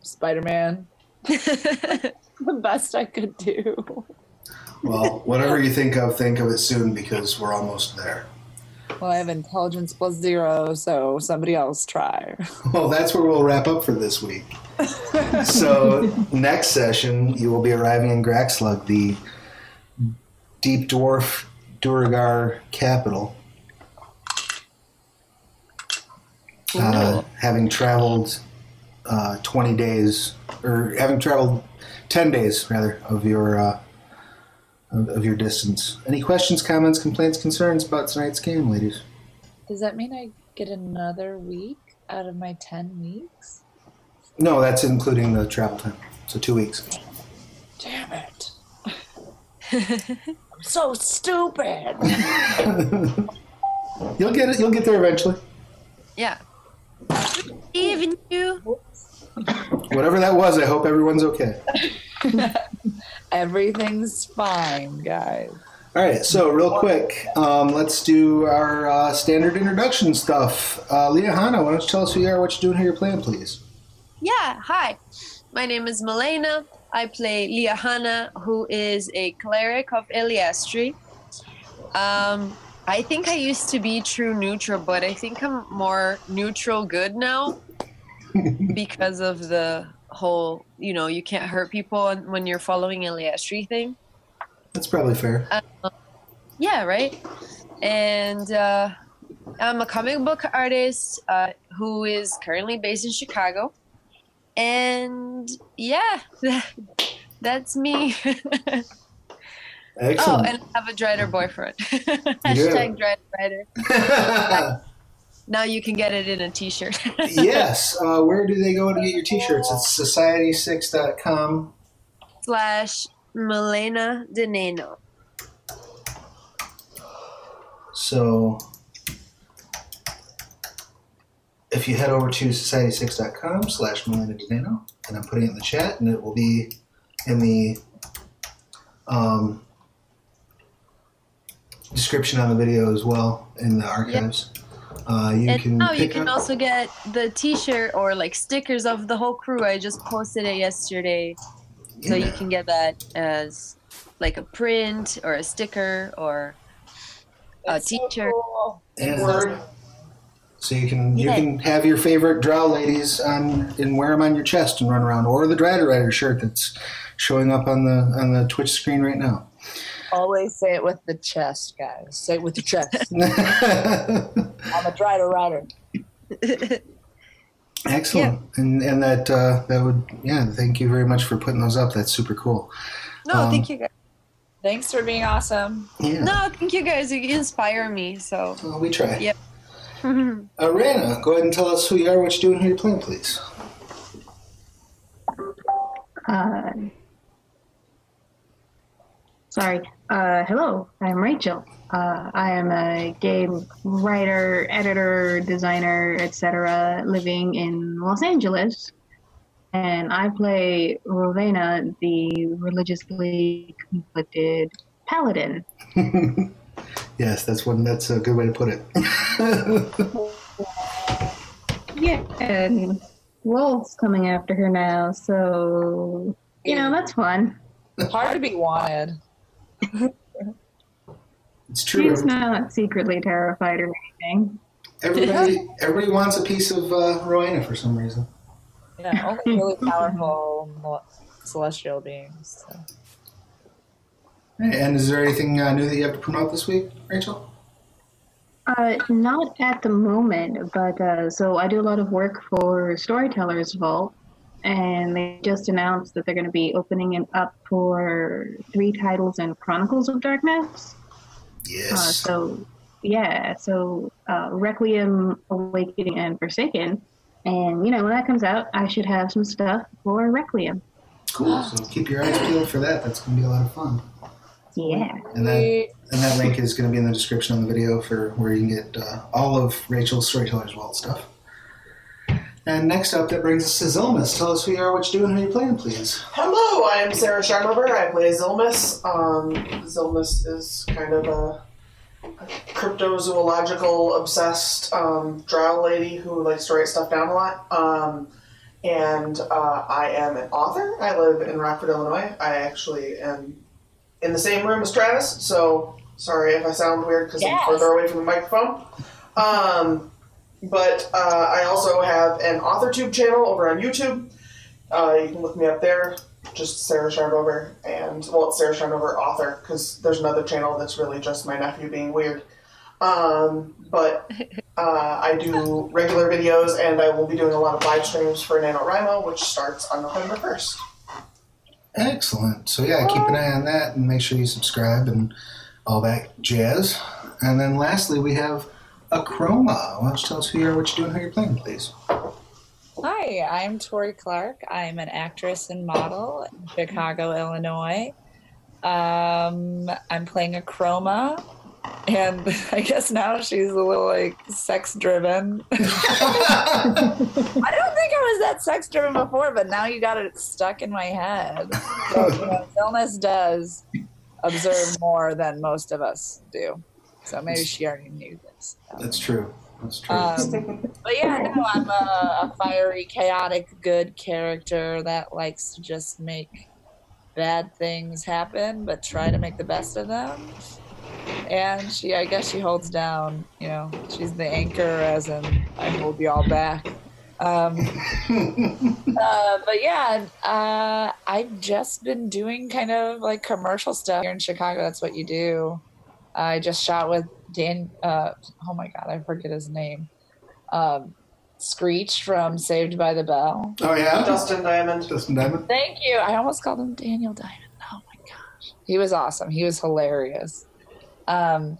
[SPEAKER 5] Spider Man. the best I could do.
[SPEAKER 1] Well, whatever you think of, think of it soon because we're almost there.
[SPEAKER 5] Well, I have intelligence plus zero, so somebody else try.
[SPEAKER 1] Well, that's where we'll wrap up for this week. so, next session, you will be arriving in Gracklstugh, the deep dwarf Duergar capital. Uh, having traveled uh, 20 days, or having traveled 10 days, rather, of your. Uh, of of your distance. Any questions, comments, complaints, concerns about tonight's game, ladies?
[SPEAKER 5] Does that mean I get another week out of my 10 weeks?
[SPEAKER 1] No, that's including the travel time. So two weeks.
[SPEAKER 5] Damn it. I'm so stupid.
[SPEAKER 1] You'll get it. You'll get there eventually.
[SPEAKER 2] yeah. Even you.
[SPEAKER 1] Whatever that was, I hope everyone's okay.
[SPEAKER 5] Everything's fine, guys.
[SPEAKER 1] All right. So real quick, um, let's do our uh, standard introduction stuff. Uh, Liahana, why don't you tell us who you are, what you're doing, how you're playing, please?
[SPEAKER 2] Yeah, hi. My name is Milena. I play Liahana, who is a cleric of Eilistraee. Um, I think I used to be true neutral, but I think I'm more neutral good now because of the whole, you know, you can't hurt people when you're following Eilistraee thing.
[SPEAKER 1] That's probably fair.
[SPEAKER 2] Yeah, right. And uh, I'm a comic book artist uh, who is currently based in Chicago. And yeah, that's me. oh, and I have a Drider boyfriend. Hashtag Drider Rider. Now you can get it in a T-shirt.
[SPEAKER 1] yes. Uh, where do they go to get your T-shirts? It's society6.com.
[SPEAKER 2] Slash Milena Deneno.
[SPEAKER 1] So if you head over to society6.com slash Milena Deneno, and I'm putting it in the chat, and it will be in the um, description on the video as well in the archives. Uh, you
[SPEAKER 2] and
[SPEAKER 1] can
[SPEAKER 2] now you can
[SPEAKER 1] up-
[SPEAKER 2] also get the T-shirt or like stickers of the whole crew. I just posted it yesterday, so you can get that as like a print or a sticker or a
[SPEAKER 5] That's
[SPEAKER 2] T-shirt.
[SPEAKER 5] cool.
[SPEAKER 1] Yeah. So you can you
[SPEAKER 2] Yeah.
[SPEAKER 1] can have your favorite drow ladies on and wear them on your chest and run around, or the Drider Rider shirt that's showing up on the on the Twitch screen right now.
[SPEAKER 5] Always say it with the chest, guys. Say it with the chest. I'm a drider rider.
[SPEAKER 1] Excellent, and and that uh, that would yeah. Thank you very much for putting those up. That's super cool.
[SPEAKER 2] No,
[SPEAKER 1] Um,
[SPEAKER 2] thank you guys.
[SPEAKER 5] Thanks for being awesome.
[SPEAKER 1] Yeah,
[SPEAKER 2] No, thank you guys. You inspire me. So.
[SPEAKER 1] well, we try.
[SPEAKER 2] Yep.
[SPEAKER 1] Uh, Rana, go ahead and tell us who you are, what you're doing, who you're playing, please.
[SPEAKER 3] Uh, sorry. Uh, hello, I'm Rachel. Uh, I am a game writer, editor, designer, etc., living in Los Angeles. And I play Rauvaena, the religiously conflicted paladin.
[SPEAKER 1] yes, that's one. That's a good way to put it.
[SPEAKER 3] Yeah, and Lolth's coming after her now, so, you know, that's fun.
[SPEAKER 5] Hard to be wanted.
[SPEAKER 1] It's true.
[SPEAKER 3] She's not secretly terrified or anything.
[SPEAKER 1] Everybody, everybody wants a piece of uh, Rauvaena for some reason.
[SPEAKER 5] Yeah, only really powerful celestial beings. So.
[SPEAKER 1] And is there anything uh, new that you have to promote this week, Rachel?
[SPEAKER 3] Uh, not at the moment, but uh, so I do a lot of work for Storytellers Vault, and they just announced that they're going to be opening it up for three titles in Chronicles of Darkness. Uh,
[SPEAKER 1] Yes.
[SPEAKER 3] so, yeah, so uh, Requiem, Awakening, and Forsaken. And, you know, when that comes out, I should have some stuff for Requiem.
[SPEAKER 1] cool. So keep your eyes peeled for that. That's going to be a lot of fun.
[SPEAKER 3] Yeah.
[SPEAKER 1] And that, and that link is going to be in the description on the video for where you can get uh, all of Rachel's Storytellers Vault stuff. And next up, that brings us to Xilmys. Tell us who you are, what you're doing, who you're playing, please.
[SPEAKER 4] Hello, I am Sarah Scharnweber. I play Xilmys. Um, Xilmys is kind of a, a cryptozoological obsessed um, drow lady who likes to write stuff down a lot. Um, and uh, I am an author. I live in Rockford, Illinois. I actually am in the same room as Travis, so sorry if I sound weird because
[SPEAKER 5] Yes.
[SPEAKER 4] I'm further away from the microphone. Um, but uh, I also have an AuthorTube channel over on YouTube. Uh, you can look me up there, just Sarah Scharnweber, and well, it's Sarah Scharnweber author because there's another channel that's really just my nephew being weird. Um, but uh, I do regular videos, and I will be doing a lot of live streams for NaNoWriMo, which starts on November 1st.
[SPEAKER 1] Excellent. So yeah, keep an eye on that and make sure you subscribe and all that jazz. And then lastly, we have Akroma. Why don't you tell us who you are, what you're doing, how you're playing, please?
[SPEAKER 5] Hi, I'm Tori Clark. I'm an actress and model in Chicago, Illinois. Um, I'm playing Akroma, and I guess now she's a little like sex driven. I don't think I was that sex driven before, but now you got it stuck in my head. So, you know, Xilmys does observe more than most of us do. So maybe she already knew this.
[SPEAKER 1] That's true. That's true.
[SPEAKER 5] Um, but yeah, no, I'm a, a fiery, chaotic, good character that likes to just make bad things happen, but try to make the best of them. And she, I guess, she holds down. You know, she's the anchor, as in I hold you all back. Um, uh, but yeah, uh, I've just been doing kind of like commercial stuff here in Chicago. That's what you do. I just shot with Dan. Uh, oh my god, I forget his name. Um, Screech from Saved by the Bell.
[SPEAKER 1] oh yeah,
[SPEAKER 4] Dustin Diamond.
[SPEAKER 1] Dustin Diamond.
[SPEAKER 5] Thank you. I almost called him Daniel Diamond. Oh my gosh, he was awesome. He was hilarious. Um,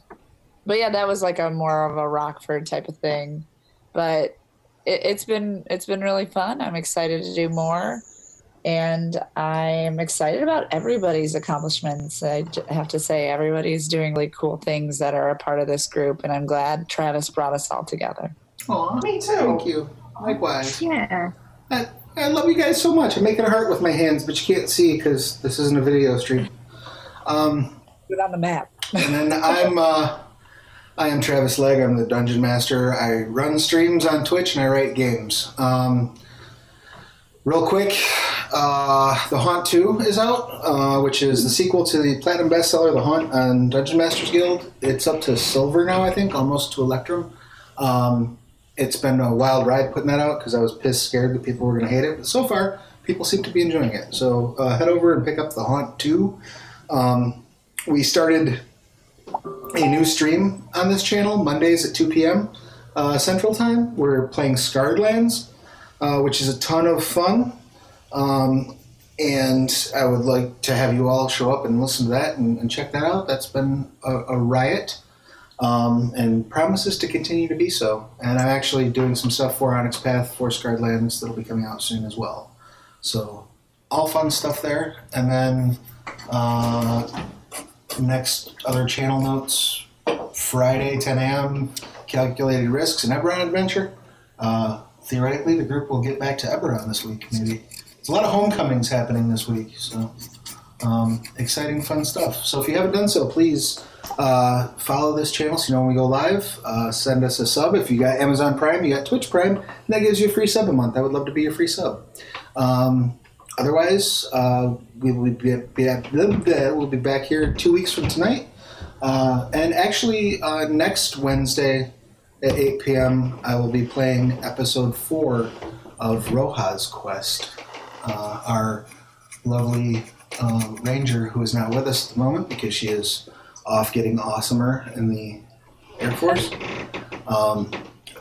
[SPEAKER 5] but yeah, that was like a more of a Rockford type of thing. But it, it's been it's been really fun. I'm excited to do more, and I'm excited about everybody's accomplishments. I have to say, everybody's doing really cool things that are a part of this group, and I'm glad Travis brought us all together.
[SPEAKER 1] Aw,
[SPEAKER 4] Me too.
[SPEAKER 1] Thank you. Likewise.
[SPEAKER 3] Yeah.
[SPEAKER 1] I, I love you guys so much. I'm making a heart with my hands, but you can't see because this isn't a video stream. Um,
[SPEAKER 5] Put on the map.
[SPEAKER 1] and then I'm uh, I am Travis Legge. I'm the dungeon master. I run streams on Twitch and I write games. Um, real quick, uh, The Haunt 2 is out, uh, which is the sequel to the platinum bestseller, The Haunt on Dungeon Masters Guild. It's up to silver now, I think, almost to Electrum. Um, it's been a wild ride putting that out because I was pissed scared that people were going to hate it. But so far, people seem to be enjoying it. So uh, head over and pick up The Haunt 2. Um, we started a new stream on this channel Mondays at 2 p.m. Uh, Central Time. We're playing Scarred Lands, uh, which is a ton of fun. Um, and I would like to have you all show up and listen to that and, and check that out. That's been a, a riot um, and promises to continue to be so. And I'm actually doing some stuff for Onyx Path for Scarred Lands that'll be coming out soon as well. So, all fun stuff there. And then uh, next other channel notes Friday, 10 a.m. Calculated Risks and Eberron Adventure. Uh, theoretically, the group will get back to Eberron this week, maybe. There's a lot of homecomings happening this week, so um, exciting, fun stuff. So if you haven't done so, please uh, follow this channel so you know when we go live. Uh, send us a sub. If you got Amazon Prime, you got Twitch Prime, that gives you a free sub a month. I would love to be your free sub. Um, otherwise, uh, we will be, be, we'll be back here two weeks from tonight. Uh, and actually, uh, next Wednesday at 8 p.m., I will be playing episode four of Roja's Quest. Uh, our lovely uh, ranger, who is not with us at the moment because she is off getting awesomer in the Air Force, um,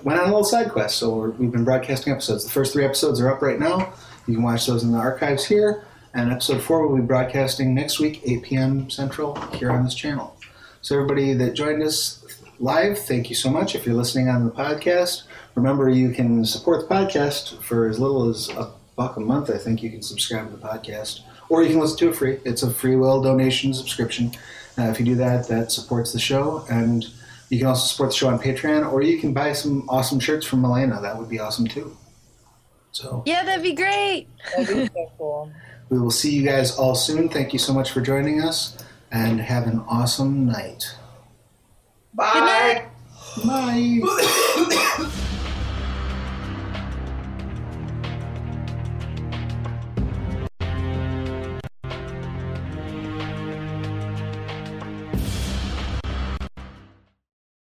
[SPEAKER 1] went on a little side quest. So we're, we've been broadcasting episodes. The first three episodes are up right now. You can watch those in the archives here. And episode four will be broadcasting next week, 8 p.m. Central, here on this channel. So, everybody that joined us live, thank you so much. If you're listening on the podcast, remember you can support the podcast for as little as a buck a month. I think you can subscribe to the podcast, or you can listen to it free. It's a free will donation subscription. Uh, if you do that, that supports the show, and you can also support the show on Patreon, or you can buy some awesome shirts from Milena. That would be awesome too. So
[SPEAKER 2] Yeah, that'd be great.
[SPEAKER 5] That'd be so cool.
[SPEAKER 1] we will see you guys all soon. Thank you so much for joining us, and have an awesome night.
[SPEAKER 4] Bye.
[SPEAKER 2] Good night.
[SPEAKER 1] Bye.